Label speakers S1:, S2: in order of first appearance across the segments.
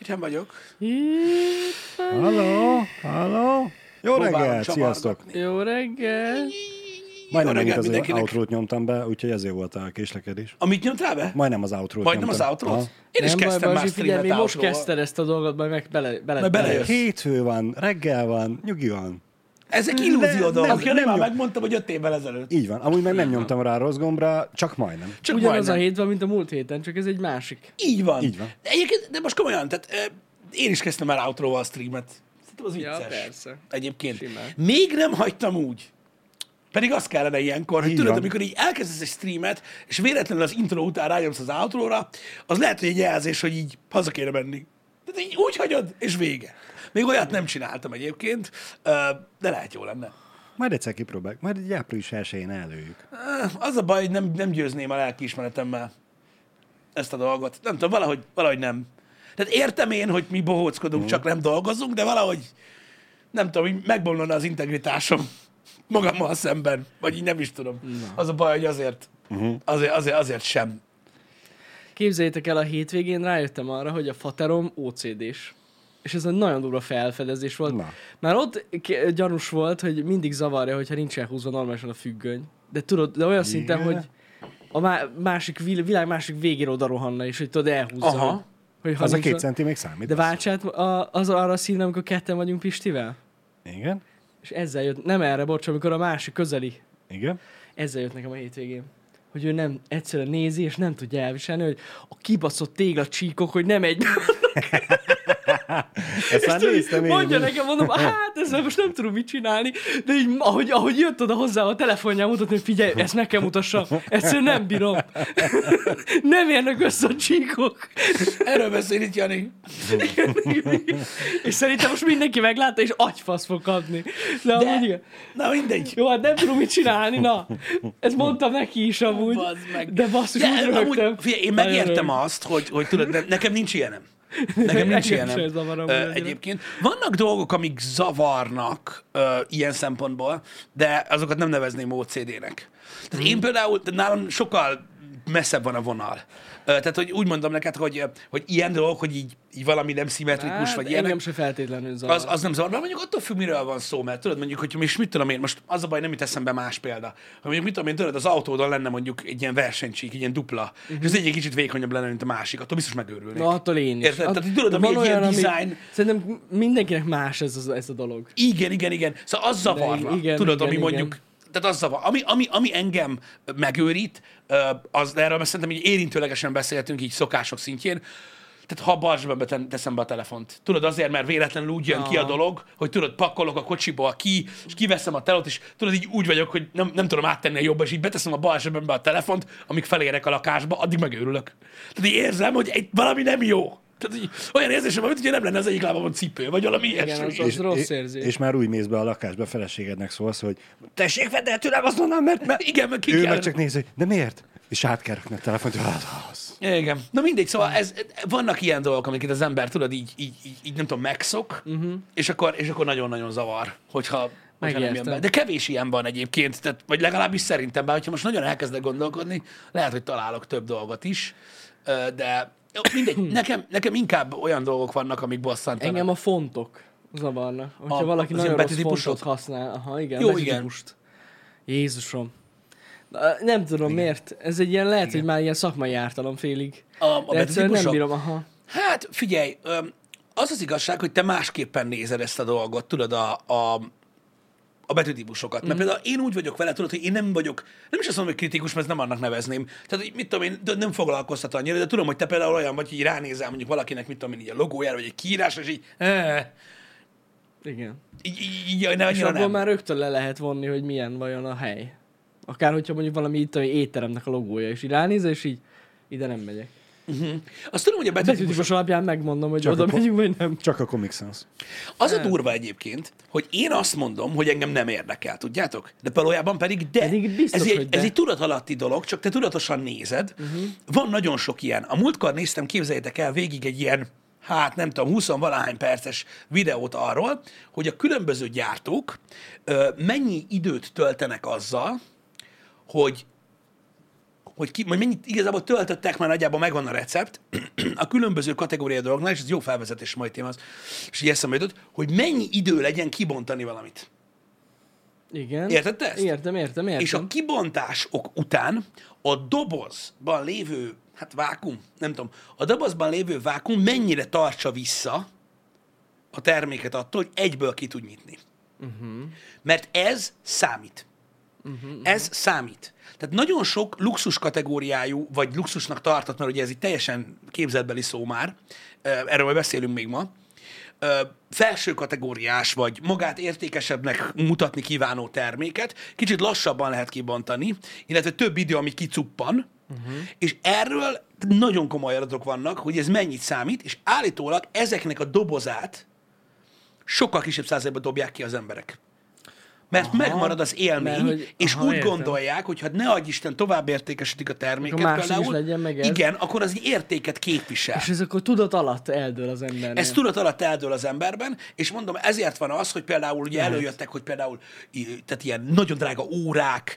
S1: Itt vagyok.
S2: Halló, halló. Jó reggelt, sziasztok.
S3: Jó reggel.
S2: Majdnem
S1: reggelt
S2: az
S1: mindenkinek.
S2: outro nyomtam be, úgyhogy ezért volt a késlekedés.
S1: Amit nyomtál be?
S2: Majdnem az outro
S1: Majdnem az outro Én is
S3: nem baj,
S1: kezdtem már streamet
S3: most kezdted ezt a dolgot, majd meg bele, bele,
S1: Majd belejössz.
S2: Hétfő van, reggel van, nyugi van.
S1: Ezek illúzió dolgok.
S2: nem,
S1: Ja, nem,
S2: nem
S1: megmondtam, hogy öt évvel ezelőtt.
S2: Így van. Amúgy meg nem nyomtam rá a rossz gombra, csak majdnem.
S1: Csak
S3: Ugyanaz
S1: majdnem.
S3: a hét van, mint a múlt héten, csak ez egy másik.
S1: Így van.
S2: Így van.
S1: De egyébként, de most komolyan, tehát én is kezdtem el outro a streamet. Szerintem az
S3: Ja,
S1: vicces.
S3: persze.
S1: Egyébként.
S3: Simán.
S1: Még nem hagytam úgy. Pedig az kellene ilyenkor, hogy
S2: Így
S1: tudod,
S2: van.
S1: amikor így elkezdesz egy streamet, és véletlenül az intro után rájönsz az outro az lehet, hogy egy jelzés, hogy így haza kéne menni. Tehát így úgy hagyod, és vége. Még olyat nem csináltam egyébként, de lehet jó lenne.
S2: Majd egyszer kipróbáljuk. Majd egy április elsőjén előjük.
S1: Ö, Az a baj, hogy nem, nem győzném a lelkiismeretemmel ezt a dolgot. Nem tudom, valahogy, valahogy nem. Tehát értem én, hogy mi bohóckodunk, csak nem dolgozunk, de valahogy nem tudom, így megbomlana az integritásom magammal szemben. Vagy így nem is tudom. Az a baj, hogy azért, azért, azért, azért sem.
S3: Képzeljétek el, a hétvégén rájöttem arra, hogy a faterom OCD-s. És ez egy nagyon durva felfedezés volt.
S2: Na.
S3: Már ott gyanús volt, hogy mindig zavarja, hogyha nincs elhúzva normálisan a függöny. De tudod, de olyan szinten,
S2: Igen.
S3: hogy a má- másik, vil- világ másik végére oda rohanna, és hogy tudod, elhúzza.
S1: Aha.
S3: Hogy, hogy
S2: Az a két centi még számít.
S3: De váltsát a- az arra a színre, amikor ketten vagyunk Pistivel?
S2: Igen,
S3: És ezzel jött, nem erre, bocs, amikor a másik közeli.
S2: igen.
S3: Ezzel jött nekem a hétvégén. Hogy ő nem egyszerűen nézi, és nem tudja elviselni, hogy a kibaszott téglacsíkok, hogy nem egy...
S2: Ezt már néztem én
S3: Mondja
S2: is.
S3: nekem, mondom, hát ezzel most nem tudom mit csinálni, de így, ahogy, ahogy jött oda hozzá a telefonján mutatni, hogy figyelj, ezt meg kell mutassam, egyszerűen nem bírom. nem érnek össze a csíkok.
S1: Erről beszél itt Jani.
S3: és szerintem most mindenki meglátta, és agyfasz fog kapni. De, de... amúgy igen.
S1: Na mindegy.
S3: Jó, hát nem tudom mit csinálni, na. Ezt mondtam neki is amúgy.
S1: Bazd meg.
S3: De basszus, úgy
S1: De, amúgy,
S3: rögtem.
S1: figyelj, én megértem azt, hogy, hogy tudod, ne, nekem nincs ilyenem. Nekem nincs
S3: Engem
S1: ilyenem.
S3: sem zavar amúgy
S1: Ö, egyébként. Vannak dolgok, amik zavarnak ö, ilyen szempontból, de azokat nem nevezném OCD-nek. Tehát én például, nálam sokkal messzebb van a vonal. Tehát, hogy úgy mondom neked, hogy, hogy ilyen dolgok, hogy így, így valami nem szimmetrikus,
S3: Hát,
S1: vagy ilyenek,
S3: engem se feltétlenül zavar.
S1: az, az nem zavar, mert mondjuk attól függ, miről van szó, mert tudod, mondjuk, hogy most mit tudom én, most az a baj, nem jut eszembe más példa. Hogy mondjuk, mit tudom én, tudod, az autódon lenne mondjuk egy ilyen versenycsík, egy ilyen dupla, uh-huh. és az egyik kicsit vékonyabb lenne, mint a másik, attól biztos megőrülnék.
S3: Na, attól én is.
S1: Érted? Tehát, tudod, ami egy ilyen
S3: olyan,
S1: design-
S3: Szerintem mindenkinek más ez, a- ez a dolog.
S1: Igen, igen, igen. Szóval az zavarna,
S3: igen,
S1: tudod,
S3: igen,
S1: ami
S3: igen.
S1: mondjuk, tehát az zavar. Ami, ami, ami engem megőrít, az, erről mert szerintem így érintőlegesen beszélhetünk így szokások szintjén, tehát ha a bal zsebembe ten- teszem be a telefont. Tudod, azért, mert véletlenül úgy jön ki a dolog, hogy tudod, pakolok a kocsiból ki, és kiveszem a telót, és tudod, így úgy vagyok, hogy nem, nem tudom áttenni a jobbra, és így beteszem a bal zsebembe a telefont, amíg felérek a lakásba, addig megőrülök. Tehát így érzem, hogy egy, valami nem jó. Tehát így, olyan érzésem, van, mint hogyha nem lenne az egyik lábamon cipő, vagy valami
S3: Igen,
S1: ilyesmi.
S3: az, az rossz
S2: és,
S3: érzés.
S2: és már úgy mész be a lakásba, feleségednek szólsz, hogy tessék, vedd el tőlem azonnal, mert, mert
S1: Igen, meg ki
S2: ő
S1: kell.
S2: meg csak nézi, hogy de miért? És át kell rakni a telefont, hogy hát az.
S1: Igen. Na mindegy, szóval ez, vannak ilyen dolgok, amiket az ember, tudod, így, így, így, így nem tudom, megszok, uh-huh. és, akkor, és akkor nagyon-nagyon zavar, hogyha, hogyha nem jön
S3: Megértem.
S1: be. De kevés ilyen van egyébként, tehát, vagy legalábbis szerintem, bár hogyha most nagyon elkezdek gondolkodni, lehet, hogy találok több dolgot is, de mindegy, nekem, nekem inkább olyan dolgok vannak, amik bosszantanak.
S3: Engem a fontok zavarnak. Hogyha
S1: A-
S3: valaki nagyon rossz fontot használ. Aha, igen,
S1: Jó,
S3: betűtípust. Jézusom. Na, Nem tudom igen. miért. Ez egy ilyen, lehet, hogy már ilyen szakmai ártalom félig.
S1: A, a
S3: egyszerűen nem bírom, aha.
S1: Hát figyelj, az az igazság, hogy te másképpen nézed ezt a dolgot, tudod, a, a, a betűtípusokat. Mert például én úgy vagyok vele, tudod, hogy én nem vagyok, nem is azt mondom, hogy kritikus, mert nem annak nevezném. Tehát, hogy mit tudom én, nem foglalkoztat annyira, de tudom, hogy te például olyan vagy, hogy ránézel mondjuk valakinek, mit tudom én, így a logójára, vagy egy kiírás, és így, eh,
S3: Igen.
S1: így, így, így ne,
S3: És
S1: annyira
S3: abból
S1: nem.
S3: már rögtön le lehet vonni, hogy milyen vajon a hely. Akár hogyha mondjuk valami itt a étteremnek a logója, és így ránézel, és így ide nem megyek.
S1: Azt tudom, hogy a
S3: Betűtípus alapján megmondom, hogy
S2: Csak
S3: oda megyünk, vagy nem.
S2: Csak a Comic Sans.
S1: Az a durva egyébként, hogy én azt mondom, hogy engem nem érdekel, tudjátok? De valójában pedig de.
S3: Pedig biztos,
S1: ez, egy,
S3: de.
S1: ez egy tudatalatti dolog, csak te tudatosan nézed. Uh-huh. Van nagyon sok ilyen. A múltkor néztem, képzeljétek el, végig egy ilyen, hát nem tudom, 20 valahány perces videót arról, hogy a különböző gyártók ö, mennyi időt töltenek azzal, hogy hogy ki, majd mennyit igazából töltöttek, már nagyjából megvan a recept, a különböző kategória dolognál, és ez jó felvezetés majd téma az, és így eszembe jutott, hogy mennyi idő legyen kibontani valamit.
S3: Igen.
S1: Érted te ezt?
S3: Értem, értem, értem.
S1: És a kibontások után a dobozban lévő, hát vákum, nem tudom, a dobozban lévő vákum mennyire tartsa vissza a terméket attól, hogy egyből ki tud nyitni. Uh-huh. Mert ez számít. Uh-huh. Ez számít. Tehát nagyon sok luxus kategóriájú, vagy luxusnak tartott, mert ugye ez egy teljesen képzetbeli szó már, erről majd beszélünk még ma, felső kategóriás, vagy magát értékesebbnek mutatni kívánó terméket kicsit lassabban lehet kibontani, illetve több idő, ami kicuppan, uh-huh. és erről nagyon komoly adatok vannak, hogy ez mennyit számít, és állítólag ezeknek a dobozát sokkal kisebb százalékban dobják ki az emberek. Mert aha, megmarad az élmény,
S3: mert hogy-
S1: és
S3: aha,
S1: úgy
S3: értem.
S1: gondolják, hogy ha ne adj Isten tovább értékesítik a terméket,
S3: Akkor másik is
S1: például,
S3: legyen meg ez.
S1: igen, akkor az egy értéket képvisel.
S3: És ez akkor tudat alatt eldől az embernek.
S1: Ez tudat alatt eldől az emberben, és mondom, ezért van az, hogy például ugye előjöttek, hogy például tehát ilyen nagyon drága órák,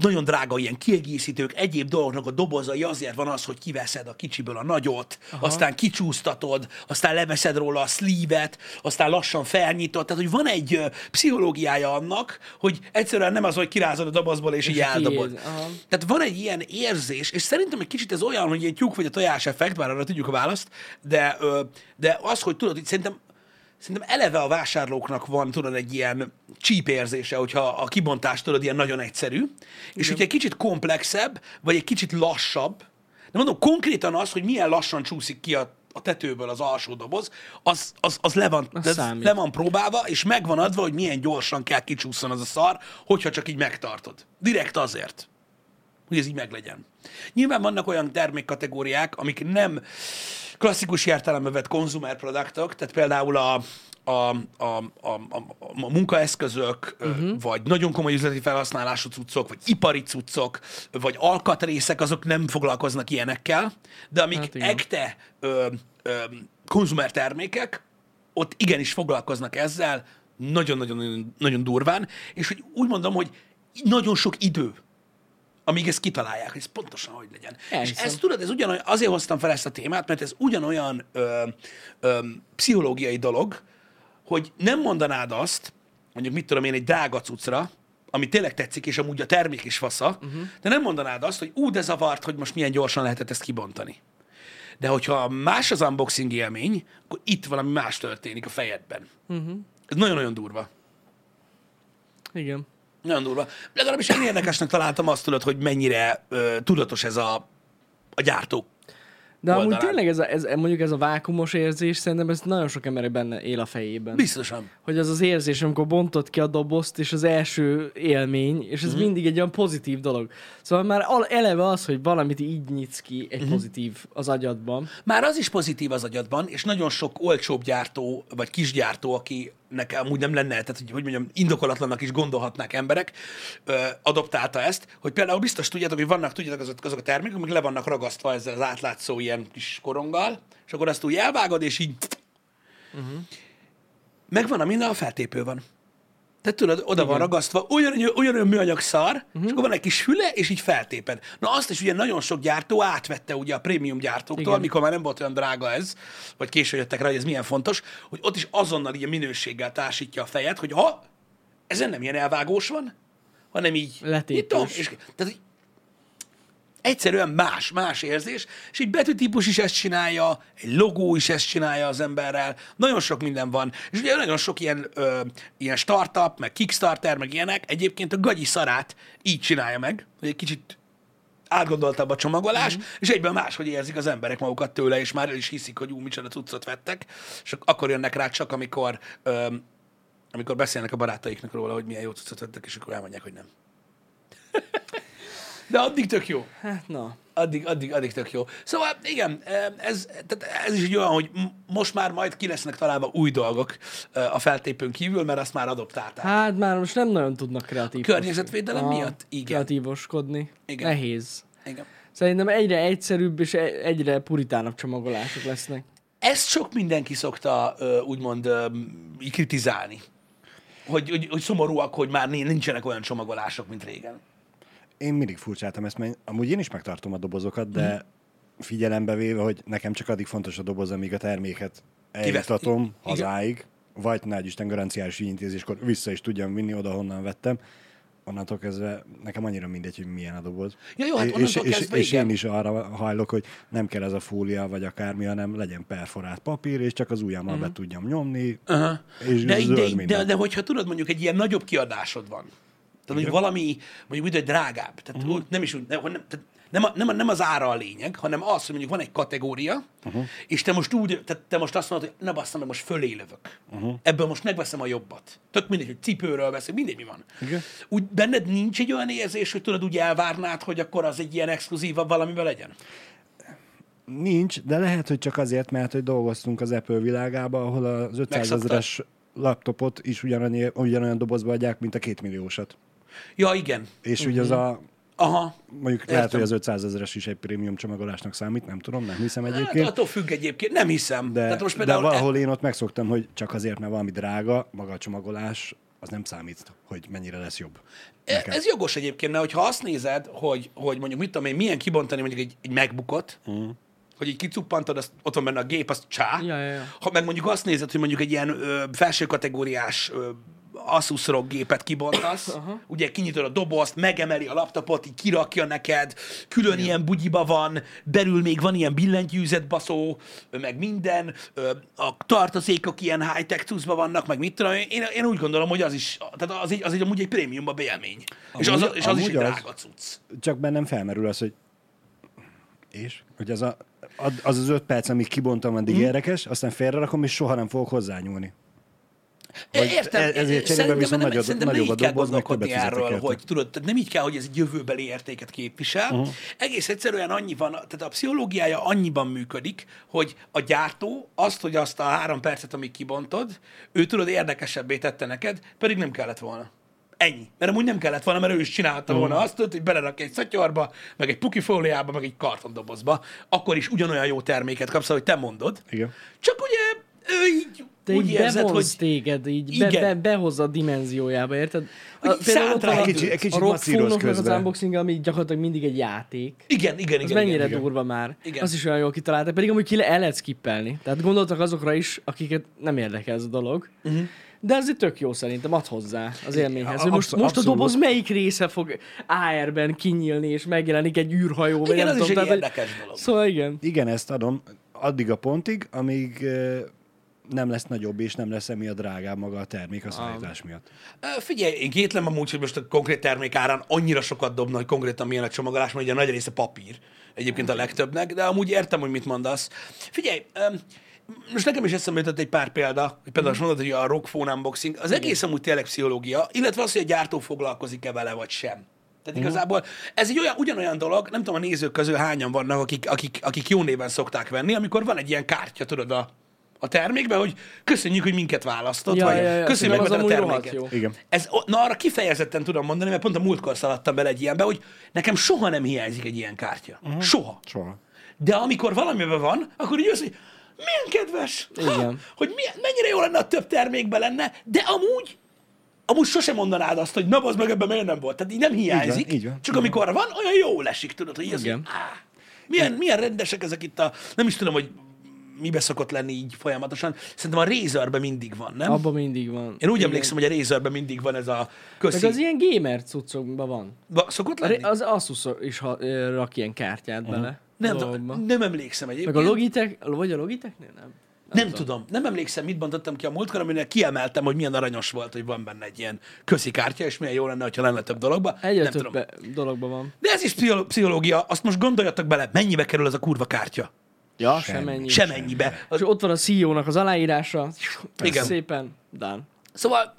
S1: nagyon drága ilyen kiegészítők, egyéb dolgoknak a dobozai, azért van az, hogy kiveszed a kicsiből a nagyot, Aha. aztán kicsúsztatod, aztán leveszed róla a szlívet, aztán lassan felnyitod. Tehát, hogy van egy pszichológiája annak, hogy egyszerűen nem az, hogy kirázod a dobozból és, és így eldobod. Tehát van egy ilyen érzés, és szerintem egy kicsit ez olyan, hogy egy tyúk vagy a tojás effekt, bár arra tudjuk a választ, de, de az, hogy tudod, hogy szerintem Szerintem eleve a vásárlóknak van, tudod, egy ilyen csíp érzése, hogyha a kibontás, tudod, ilyen nagyon egyszerű, és hogyha egy kicsit komplexebb, vagy egy kicsit lassabb, de mondom, konkrétan az, hogy milyen lassan csúszik ki a, a tetőből az alsó doboz, az, az, az, le, van,
S3: Az
S1: le van próbálva, és megvan adva, hogy milyen gyorsan kell kicsúszson az a szar, hogyha csak így megtartod. Direkt azért hogy ez így meglegyen. Nyilván vannak olyan termékkategóriák, amik nem klasszikus értelembe vett consumer produktok, tehát például a, a, a, a, a, a munkaeszközök, uh-huh. vagy nagyon komoly üzleti felhasználású cuccok, vagy ipari cuccok, vagy alkatrészek, azok nem foglalkoznak ilyenekkel, de amik
S3: hát igen.
S1: ekte ö, ö, konzumer termékek, ott igenis foglalkoznak ezzel, nagyon-nagyon nagyon durván, és hogy úgy mondom, hogy nagyon sok idő amíg ezt kitalálják, hogy ez pontosan hogy legyen.
S3: Elhiszem.
S1: És ezt tudod, ez ugyanolyan, azért hoztam fel ezt a témát, mert ez ugyanolyan ö, ö, pszichológiai dolog, hogy nem mondanád azt, mondjuk mit tudom én, egy drága cuccra, ami tényleg tetszik, és amúgy a termék is fasza, uh-huh. de nem mondanád azt, hogy ú, de zavart, hogy most milyen gyorsan lehetett ezt kibontani. De hogyha más az unboxing élmény, akkor itt valami más történik a fejedben. Uh-huh. Ez nagyon-nagyon durva.
S3: Igen.
S1: Nagyon durva. Legalábbis én érdekesnek találtam azt tudod, hogy mennyire ö, tudatos ez a, a gyártó.
S3: De amúgy
S1: Oldalán.
S3: tényleg ez a, ez, mondjuk ez a vákumos érzés, szerintem ez nagyon sok ember benne él a fejében.
S1: Biztosan.
S3: Hogy az az érzés, amikor bontod ki a dobozt, és az első élmény, és ez
S1: Mhm.
S3: mm. mindig egy olyan pozitív dolog. Szóval már eleve az, hogy valamit így nyitsz ki egy mm. pozitív az agyadban.
S1: Már az is pozitív az agyadban, és nagyon sok olcsóbb gyártó, vagy kisgyártó, aki nekem amúgy nem lenne, tehát hogy, hogy mondjam, indokolatlannak is gondolhatnák emberek, ö, adoptálta ezt, hogy például biztos tudjátok, hogy vannak, tudjátok, azok, azok a termékek, amik le vannak ragasztva ezzel az átlátszó ilyen kis koronggal, és akkor azt úgy elvágod, és így uh-huh. megvan, a minden a feltépő van. Tehát tudod, oda Igen. van ragasztva, olyan, olyan, olyan műanyag szar, uh-huh. és akkor van egy kis füle, és így feltéped. Na azt is ugye nagyon sok gyártó átvette ugye a prémium gyártóktól,
S3: Igen.
S1: mikor már nem volt olyan drága ez, vagy később jöttek rá, hogy ez milyen fontos, hogy ott is azonnal így a minőséggel társítja a fejed, hogy ha ezen nem ilyen elvágós van, hanem így
S3: Letépős.
S1: nyitom, és, tehát, egyszerűen más, más érzés, és egy betűtípus is ezt csinálja, egy logó is ezt csinálja az emberrel, nagyon sok minden van, és ugye nagyon sok ilyen, ö, ilyen startup, meg Kickstarter, meg ilyenek, egyébként a gagyi szarát így csinálja meg, hogy egy kicsit átgondoltabb a csomagolás, mm. és egyben máshogy érzik az emberek magukat tőle, és már el is hiszik, hogy ú, micsoda cuccot vettek, és akkor jönnek rá csak, amikor, ö, amikor beszélnek a barátaiknak róla, hogy milyen jó cuccot vettek, és akkor elmondják, hogy nem. De addig tök jó.
S3: Hát na.
S1: Addig, addig, addig tök jó. Szóval igen, ez, tehát ez is egy olyan, hogy most már majd ki lesznek találva új dolgok eh, a feltépőn kívül, mert azt már adoptálták.
S3: Hát már most nem nagyon tudnak kreatív.
S1: Környezetvédelem miatt? Igen.
S3: Kreatívoskodni.
S1: Igen.
S3: Nehéz.
S1: Igen.
S3: Szerintem egyre egyszerűbb és e- egyre puritánabb csomagolások lesznek.
S1: Ezt sok mindenki szokta úgymond kritizálni. Hogy, hogy, hogy szomorúak, hogy már ni- nincsenek olyan csomagolások, mint régen.
S2: Én mindig furcsáltam ezt, mert amúgy én is megtartom a dobozokat, de
S1: Mhm.
S2: figyelembe véve, hogy nekem csak addig fontos a doboz, amíg a terméket eljutatom
S1: Igen.
S2: hazáig, vagy nagy Isten garanciális ügyintézéskor vissza is tudjam vinni oda, honnan vettem. Onnantól kezdve nekem annyira mindegy, hogy milyen a doboz.
S1: Ja, jó, hát
S2: és, és, és én is arra hajlok, hogy nem kell ez a fólia, vagy akármi, hanem legyen perforált papír, és csak az ujjammal be tudjam nyomni,
S1: Mhm. Aha.
S2: és
S1: de,
S2: zöld
S1: de, de,
S2: minden.
S1: de, hogyha tudod, mondjuk egy ilyen nagyobb kiadásod van, tehát mondjuk valami, mondjuk úgy, hogy drágább, tehát uh-huh. nem is úgy, nem, nem, tehát nem, a, nem, a, nem az ára a lényeg, hanem az, hogy mondjuk van egy kategória, uh-huh. és te most úgy, tehát te most azt mondod, hogy ne basszam, meg most fölé lövök.
S2: Mhm.
S1: Uh-huh. Ebből most megveszem a jobbat. Tök mindegy, hogy cipőről veszek, mindegy, mi van.
S2: Igen.
S1: Úgy benned nincs egy olyan érzés, hogy tudod, úgy elvárnád, hogy akkor az egy ilyen exkluzívabb valamiben legyen?
S2: Nincs, de lehet, hogy csak azért, mert hogy dolgoztunk az Apple világába, ahol az 500
S1: Megszoktad.
S2: ezeres laptopot is ugyanannyi, ugyanolyan dobozba adják, mint a két milliósat.
S1: Ja, igen.
S2: És uh-huh. ugye az a,
S1: Aha.
S2: mondjuk Értem. Lehet, hogy az 500 ezeres is egy prémium csomagolásnak számít, nem tudom, nem hiszem
S1: Hát,
S2: egyébként.
S1: attól függ egyébként, nem hiszem.
S2: De,
S1: Tehát most
S2: de
S1: például
S2: valahol én ott megszoktam, hogy csak azért, mert valami drága, maga a csomagolás, az nem számít, hogy mennyire lesz jobb.
S1: E-
S2: Nekem.
S1: Ez jogos egyébként, mert hogyha azt nézed, hogy, hogy mondjuk mit tudom én, milyen kibontani mondjuk egy, egy MacBookot, uh. hogy így kicuppantod, azt, ott van benne a gép, az csá.
S3: Ja, ja, ja.
S1: Ha meg mondjuk azt nézed, hogy mondjuk egy ilyen ö, felső kategóriás ö, Asus ROG gépet kibontasz, uh-huh. ugye kinyitod a dobozt, megemeli a laptopot, így kirakja neked, külön ilyen bugyiba van, belül még van ilyen billentyűzet baszó, meg minden, a tartozékok ilyen high-tech cuccba vannak, meg mit tudom én, én, úgy gondolom, hogy az is, tehát az egy, az egy amúgy egy prémiumba élmény. És az,
S2: Amúgy-
S1: és az is egy
S2: amúgy
S1: drága cucc.
S2: Csak bennem felmerül az, hogy és? Hogy az a, az, az öt perc, amíg kibontam, addig
S1: Mhm.
S2: érdekes, aztán félrerakom, és soha nem fogok hozzányúlni. Vagy
S1: Értem,
S2: e- ezért cserébe
S1: szerintem
S2: viszont
S1: nem,
S2: nagyobb-
S1: szerintem nem
S2: nagyobb a doboz, meg többet
S1: erről,
S2: érte.
S1: hogy tudod, tehát nem így kell, hogy ez egy jövőbeli értéket képvisel. Uh-huh. Egész egyszerűen annyi van, tehát a pszichológiája annyiban működik, hogy a gyártó azt, hogy azt a három percet, amíg kibontod, ő tudod érdekesebbé tette neked, pedig nem kellett volna. Ennyi. Mert amúgy nem kellett volna, mert ő is csinálta
S2: Mhm.
S1: volna azt, hogy belerak egy szatyorba, meg egy pukifóliába, meg egy kartondobozba, akkor is ugyanolyan jó terméket kapsz, ahogy te mondod.
S2: Igen.
S1: Csak ugye ő így
S3: Te
S1: úgy
S3: így
S1: érzed,
S3: bevonz
S1: hogy
S3: téged, így be,
S1: Igen.
S3: be, behozza a dimenziójába, érted?
S1: Hogy
S3: A, például ott van a,
S1: egy
S2: kicsi- egy kicsit
S3: a rock az unboxing, ami gyakorlatilag mindig egy játék.
S1: igen, igen,
S3: Az
S1: igen.
S3: mennyire
S1: igen.
S3: durva már.
S1: Igen.
S3: Azt is olyan jól kitalálták, pedig amúgy ki le, el lehet skippelni. Tehát gondoltak azokra is, akiket nem érdekel ez a dolog. Uh-huh. De ez tök jó szerintem, ad hozzá az élményhez.
S2: A-
S3: Hogy most,
S2: abszol-
S3: most a doboz melyik része fog AR-ben kinyílni, és megjelenik egy űrhajó, vagy
S1: Igen,
S3: nem
S1: az is
S3: tudom.
S1: egy
S3: tehát,
S1: érdekes dolog.
S3: Szóval igen.
S2: Igen, ezt adom addig a pontig, amíg nem lesz nagyobb, és nem lesz emiatt drágább maga a termék a szállítás miatt.
S1: Ö, Figyelj, én kétlem amúgy, hogy most a konkrét termék árán annyira sokat dobna, hogy konkrétan milyen a csomagolás, mert ugye a nagy része papír egyébként a legtöbbnek, de amúgy értem, hogy mit mondasz. Figyelj, öm, most nekem is eszembe jutott egy pár példa, hogy például most mondod, hogy a rock phone unboxing, az egész amúgy tényleg pszichológia, illetve az, hogy a gyártó foglalkozik-e vele, vagy sem. Tehát igazából ez egy olyan, ugyanolyan dolog, nem tudom a nézők közül hányan vannak, akik, akik, akik jó néven szokták venni, amikor van egy ilyen kártya, tudod, a, a termékben, hogy köszönjük, hogy minket választott,
S3: Ja,
S1: vagy
S3: ja, ja,
S1: köszönjük,
S3: az
S1: a terméket.
S2: Igen.
S1: Ez, na arra kifejezetten tudom mondani, mert pont a múltkor szaladtam bele egy ilyenbe, hogy nekem soha nem hiányzik egy ilyen kártya. Uh-huh. Soha.
S2: Soha.
S1: De amikor valamiben van, akkor így az, hogy milyen kedves, ha,
S3: Igen.
S1: hogy milyen, mennyire jó lenne, ha több termékben lenne, de amúgy amúgy sosem mondanád azt, hogy na, az meg ebben miért nem volt. Tehát így nem hiányzik.
S2: így van.
S1: Csak amikor van, olyan jó esik, tudod, hogy így az, hogy,
S3: Igen.
S1: milyen, milyen rendesek ezek itt a, nem is tudom, hogy mibe szokott lenni így folyamatosan. Szerintem a Razerben mindig van, nem?
S3: Abban mindig van.
S1: Én úgy
S3: Igen.
S1: emlékszem, hogy a Razerben mindig van ez a
S3: Meg
S1: köszi.
S3: az ilyen gamer cuccokban van.
S1: Va- Szokott lenni?
S3: Az Asus is ha, rak ilyen kártyát bele.
S1: nem, tudom,
S3: dologba.
S1: nem emlékszem egyébként.
S3: Meg a Logitech, vagy a Logitechnél nem?
S1: nem tudom. Nem emlékszem, mit bontottam ki a múltkor, aminek kiemeltem, hogy milyen aranyos volt, hogy van benne egy ilyen köszi kártya, és milyen jó lenne, ha lenne több dologba.
S3: Egyre
S1: nem
S3: több
S1: tudom.
S3: dologban van.
S1: De ez is pszicholó- pszichológia. Azt most gondoljatok bele, mennyibe kerül ez a kurva kártya?
S3: Ja, semennyi.
S1: Semennyibe.
S3: És ott van a CEO-nak az aláírása.
S1: Igen.
S3: Szépen, dán.
S1: Szóval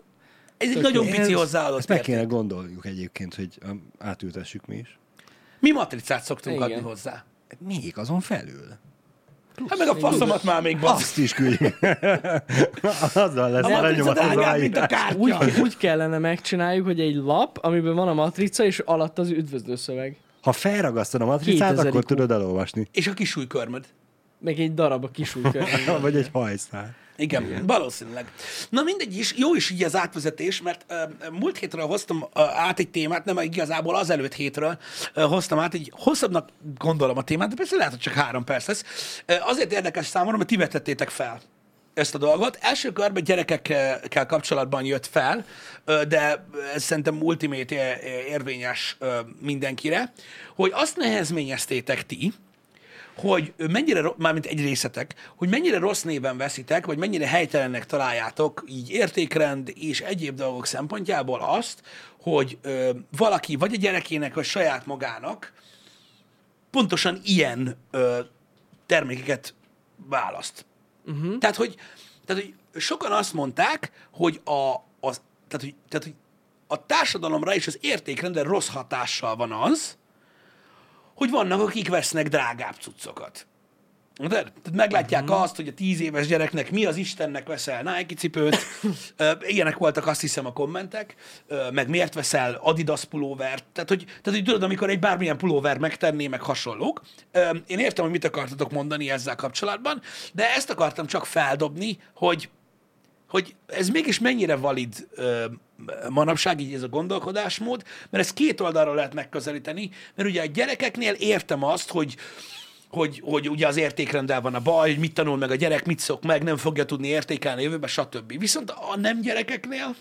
S1: ez egy nagyon pici
S2: Ezt-
S1: hozzáadott
S2: Ezt meg kéne gondoljuk egyébként, hogy um, átültessük mi is.
S1: Mi matricát szoktunk
S3: Igen.
S1: adni hozzá.
S2: Még azon felül.
S1: Hát meg a faszomat már még van.
S2: Azt is küldjük. Azzal lesz
S1: A
S2: aranyom az
S1: drágább, mint a
S2: aláírás.
S3: Úgy, úgy kellene megcsináljuk, hogy egy lap, amiben van a matrica, és alatt az üdvözlőszöveg.
S2: Ha felragasztod a matricát,
S3: 2000
S2: akkor
S3: IQ.
S2: tudod elolvasni.
S1: És a kis súlykörmöd.
S3: Meg egy darab a kis ujjkör.
S2: Vagy egy hajszál.
S1: Igen, Igen, valószínűleg. Na mindegy is, jó is így az átvezetés, mert uh, múlt hétről hoztam uh, át egy témát, nem igazából az előtt hétről uh, hoztam át, egy hosszabbnak gondolom a témát, de persze lehet, hogy csak három perc lesz. Uh, azért érdekes számomra, mert ti vetettétek fel ezt a dolgot. Első körben gyerekekkel kapcsolatban jött fel, de ez szerintem ultimate érvényes mindenkire, hogy azt nehezményeztétek ti, hogy mennyire, mármint egy részetek, hogy mennyire rossz néven veszitek, vagy mennyire helytelennek találjátok így értékrend és egyéb dolgok szempontjából azt, hogy ö, valaki vagy a gyerekének, vagy saját magának pontosan ilyen ö, termékeket választ. Uh-huh. Tehát, hogy, tehát, hogy sokan azt mondták, hogy a, az, tehát, hogy, tehát, hogy a társadalomra és az értékrendre rossz hatással van az, hogy vannak, akik vesznek drágább cuccokat. De, tehát meglátják uh-huh. azt, hogy a tíz éves gyereknek mi az Istennek veszel Nike cipőt. Ilyenek voltak azt hiszem a kommentek, meg miért veszel Adidas pulóvert. Tehát hogy, tehát, hogy tudod, amikor egy bármilyen pulóver megtenné, meg hasonlók. Én értem, hogy mit akartatok mondani ezzel kapcsolatban, de ezt akartam csak feldobni, hogy hogy ez mégis mennyire valid ö, manapság, így ez a gondolkodásmód, mert ezt két oldalról lehet megközelíteni, mert ugye a gyerekeknél értem azt, hogy hogy, hogy ugye az értékrendel van a baj, hogy mit tanul meg a gyerek, mit szok meg, nem fogja tudni értékelni jövőben, stb. Viszont a nem gyerekeknél,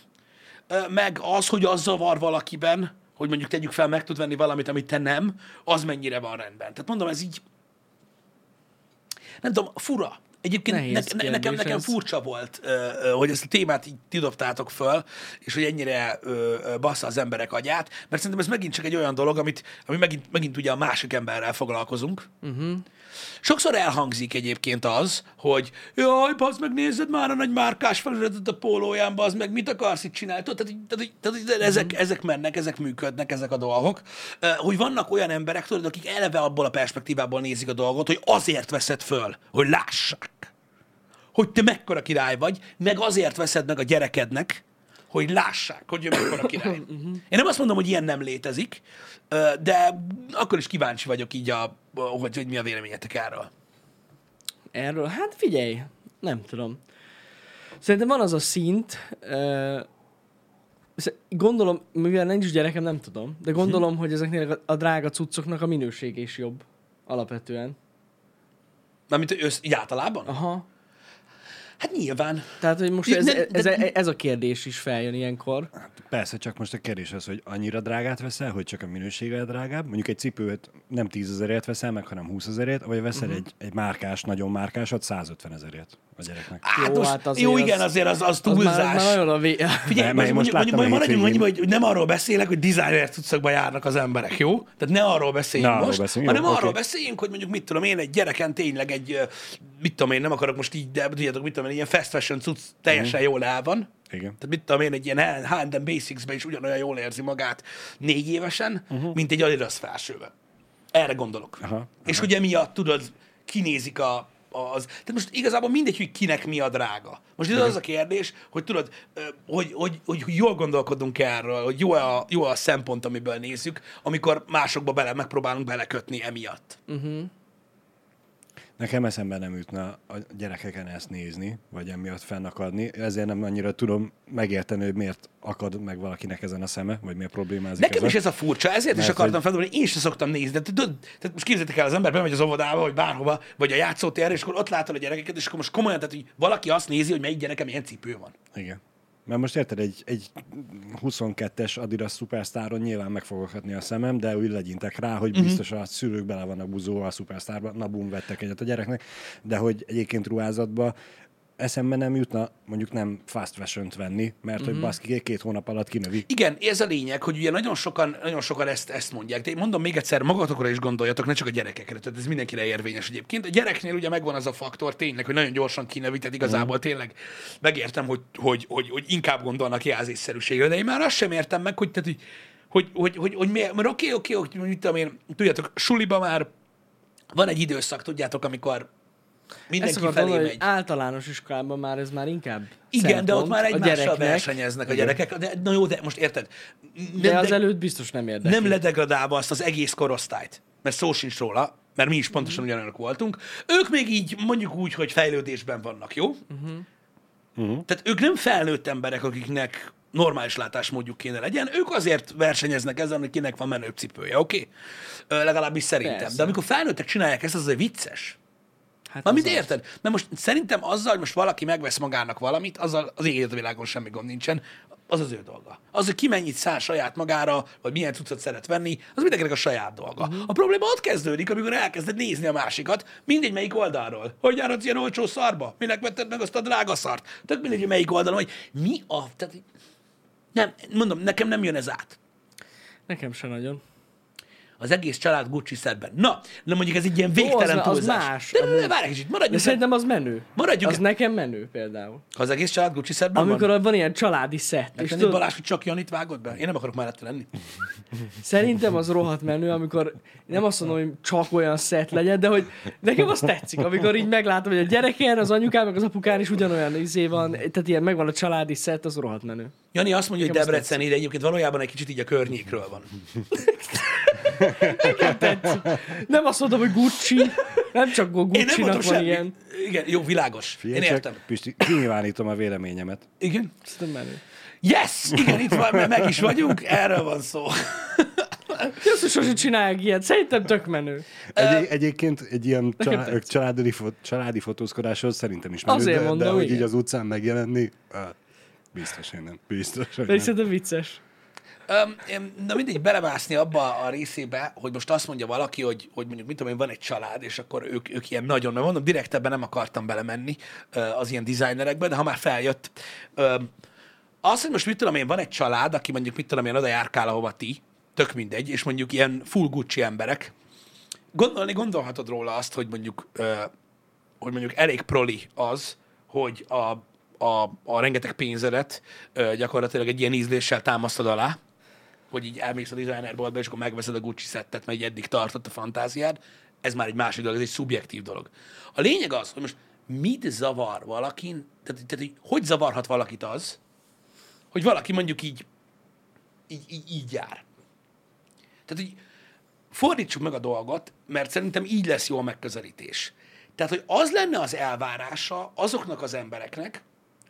S1: meg az, hogy az zavar valakiben, hogy mondjuk tegyük fel, meg tud venni valamit, amit te nem, az mennyire van rendben. Tehát mondom, ez így, nem tudom, fura. Egyébként ne, ne, nekem, nekem ez. furcsa volt, hogy ezt a témát így tidobtátok föl, és hogy ennyire bassza az emberek agyát, mert szerintem ez megint csak egy olyan dolog, amit, ami megint, megint ugye a másik emberrel foglalkozunk. Uh-huh. Sokszor elhangzik egyébként az, hogy jaj, bazd meg, nézed már a nagy márkás felületet a pólóján, bazd meg, mit akarsz itt csinálni? Tehát, tehát, tehát, tehát ezek, uh-huh. ezek mennek, ezek működnek, ezek a dolgok. Hogy vannak olyan emberek, tudod, akik eleve abból a perspektívából nézik a dolgot, hogy azért veszed föl, hogy lássák hogy te mekkora király vagy, meg azért veszed meg a gyerekednek, hogy lássák, hogy ő mekkora király. Én nem azt mondom, hogy ilyen nem létezik, de akkor is kíváncsi vagyok így, a, hogy, hogy mi a véleményetek erről.
S3: Erről? Hát figyelj, nem tudom. Szerintem van az a szint, gondolom, mivel nincs gyerekem, nem tudom, de gondolom, hm. hogy ezeknél a drága cuccoknak a minősége is jobb. Alapvetően.
S1: Mármint össz, így általában?
S3: Aha.
S1: Hát nyilván.
S3: Tehát, hogy most ez, ez, ez, ez a kérdés is feljön ilyenkor.
S2: Hát persze, csak most a kérdés az, hogy annyira drágát veszel, hogy csak a minősége drágább. Mondjuk egy cipőt nem 10 ezerért veszel meg, hanem 20 ezerért, vagy veszel uh-huh. egy, egy márkás, nagyon márkásat 150 ezerért a gyereknek.
S1: Hát jó, most, hát azért jó, igen, azért az, az túlzás. Az már, már nagyon a vé... Figyelj, nem, most, most mondjuk, maradjunk annyi, hogy nem arról beszélek, hogy designer cuccokba járnak az emberek, jó? Tehát ne arról beszéljünk ne most, arról beszéljünk, hanem jó, arról okay. beszéljünk, hogy mondjuk mit tudom én, egy gyereken tényleg egy, mit tudom én, nem akarok most így, de tudjátok, mit tudom én, ilyen fast fashion cucc teljesen mm. jól el van.
S2: Igen.
S1: Tehát mit tudom én, egy ilyen H&M Basics-ben is ugyanolyan jól érzi magát négy évesen, uh-huh. mint egy Adidas felsőben. Erre gondolok. Aha, aha. És ugye miatt, tudod, kinézik a, az. Tehát most igazából mindegy, hogy kinek mi a drága. Most ez az a kérdés, hogy tudod, hogy, hogy, hogy, hogy jól gondolkodunk erről, hogy jó a, jó a szempont, amiből nézzük, amikor másokba bele megpróbálunk belekötni emiatt. Uh-huh.
S2: Nekem eszembe nem jutna a gyerekeken ezt nézni, vagy emiatt fennakadni, ezért nem annyira tudom megérteni, hogy miért akad meg valakinek ezen a szeme, vagy miért problémázik
S1: Nekem ezen. is ez a furcsa, ezért Mert is akartam hogy... feldobni, én sem szoktam nézni. De, tudod, tehát most képzeljétek el, az ember bemegy az óvodába, vagy bárhova, vagy a játszótérre, és akkor ott látod a gyerekeket, és akkor most komolyan, tehát hogy valaki azt nézi, hogy melyik gyerekem milyen cipő van.
S2: Igen. Mert most érted, egy, egy 22-es Adidas szupersztáron nyilván meg fogok a szemem, de úgy legyintek rá, hogy uh-huh. biztos a szülők bele vannak buzóval a szupersztárban, na bum, vettek egyet a gyereknek, de hogy egyébként ruházatban eszembe nem jutna mondjuk nem fast fashion venni, mert uh-huh. hogy mhm. baszki két hónap alatt kinövi.
S1: Igen, ez a lényeg, hogy ugye nagyon sokan, nagyon sokan ezt, ezt mondják. De én mondom még egyszer, magatokra is gondoljatok, ne csak a gyerekekre, tehát ez mindenkire érvényes egyébként. A gyereknél ugye megvan az a faktor tényleg, hogy nagyon gyorsan kinövi, tehát igazából uh-huh. tényleg megértem, hogy, hogy, hogy, hogy inkább gondolnak jelzésszerűségre, de én már azt sem értem meg, hogy, tehát, hogy, hogy, hogy, hogy, hogy miért, mert oké, oké, oké, mit tudom én, tudjátok, suliba már van egy időszak, tudjátok, amikor Mindenki Ezt felé megy. Hogy
S3: általános iskolában már ez már inkább
S1: Igen, de ott már egymással versenyeznek a gyerekek. De, na jó, de most érted?
S3: Nem, de az előtt biztos nem érdekli.
S1: Nem ledegradálva azt az egész korosztályt, mert szó sincs róla, mert mi is pontosan mm. ugyanolyanok voltunk. Ők még így mondjuk úgy, hogy fejlődésben vannak, jó? Uh-huh. Uh-huh. Tehát ők nem felnőtt emberek, akiknek normális látásmódjuk kéne legyen, ők azért versenyeznek ezen, hogy kinek van menőbb cipője, oké? Okay? Legalábbis szerintem.
S3: Persze.
S1: De amikor felnőttek csinálják ezt, az azért vicces.
S3: Hát
S1: Mármint
S3: az
S1: érted? Mert most szerintem azzal, hogy most valaki megvesz magának valamit, azzal az ég a világon semmi gond nincsen, az az ő dolga. Az, hogy ki mennyit száll saját magára, vagy milyen cuccot szeret venni, az mindenkinek a saját dolga. Uh-huh. A probléma ott kezdődik, amikor elkezded nézni a másikat, mindegy melyik oldalról. Hogy járhatsz ilyen olcsó szarba? Minek vetted meg azt a drága szart? Tök mindegy, hogy melyik oldalon, hogy mi a... Tehát, nem, mondom, nekem nem jön ez át.
S3: Nekem se nagyon.
S1: Az egész család Gucci szerben. Na, de mondjuk ez egy ilyen
S3: az-
S1: végtelen
S3: az
S1: túlzás.
S3: más.
S1: De, de, de, várj egy kicsit,
S3: De
S1: maradjunk.
S3: szerintem az menő.
S1: Maradjunk-
S3: Az nekem menő például.
S1: Ha az egész család Gucci szerben van?
S3: Amikor van ilyen családi szett. És tudod,
S1: Balázs, hogy csak Janit vágod be? Én nem akarok mellette lenni.
S3: Szerintem az rohadt menő, amikor nem azt mondom, hogy csak olyan szett legyen, de hogy nekem az tetszik, amikor így meglátom, hogy a gyereken, az anyukán, meg az apukán is ugyanolyan izé van, tehát ilyen megvan a családi szett, az rohadt menő.
S1: Jani azt mondja, hogy
S3: Nekem azt
S1: Debrecen ide egyébként valójában egy kicsit így a környékről van.
S3: Tetszik. Nem azt mondom, hogy Gucci, nem csak
S1: Én nem
S3: van
S1: semmi.
S3: ilyen.
S1: Igen, jó, világos.
S2: Figyelj,
S1: Én értem.
S2: Pisti, kinyilvánítom a véleményemet.
S1: Igen.
S3: Szerintem menő.
S1: Yes! Igen, itt van, mert meg is vagyunk, erről van szó.
S3: Is sosem csinálják ilyet. Szerintem tök menő.
S2: Egy, egyébként egy ilyen család, családi, fo- családi fotózkodáshoz szerintem is menő,
S3: Azért
S2: de,
S3: mondom,
S2: de hogy
S3: igen.
S2: így az utcán megjelenni, biztos, hogy nem. Biztos, hogy
S3: Pedig
S2: nem.
S3: szerintem vicces.
S1: Um, na mindegy, belemászni abba a részébe, hogy most azt mondja valaki, hogy, hogy mondjuk, mit tudom én, van egy család, és akkor ők, ők ilyen nagyon, mert mondom, direktebben nem akartam belemenni az ilyen designerekbe, de ha már feljött, um, az, hogy most mit tudom én, van egy család, aki mondjuk mit tudom én, oda járkál, ahova ti, tök mindegy, és mondjuk ilyen full Gucci emberek, gondolni gondolhatod róla azt, hogy mondjuk, hogy mondjuk elég proli az, hogy a, a, a rengeteg pénzedet uh, gyakorlatilag egy ilyen ízléssel támasztod alá, hogy így elmész a designerboltba, és akkor megveszed a Gucci szettet, mert eddig tartott a fantáziád, ez már egy másik dolog, ez egy szubjektív dolog. A lényeg az, hogy most mit zavar valakin, tehát, tehát hogy, hogy zavarhat valakit az, hogy valaki mondjuk így, így, így, így jár. Tehát, hogy fordítsuk meg a dolgot, mert szerintem így lesz jó a megközelítés. Tehát, hogy az lenne az elvárása azoknak az embereknek,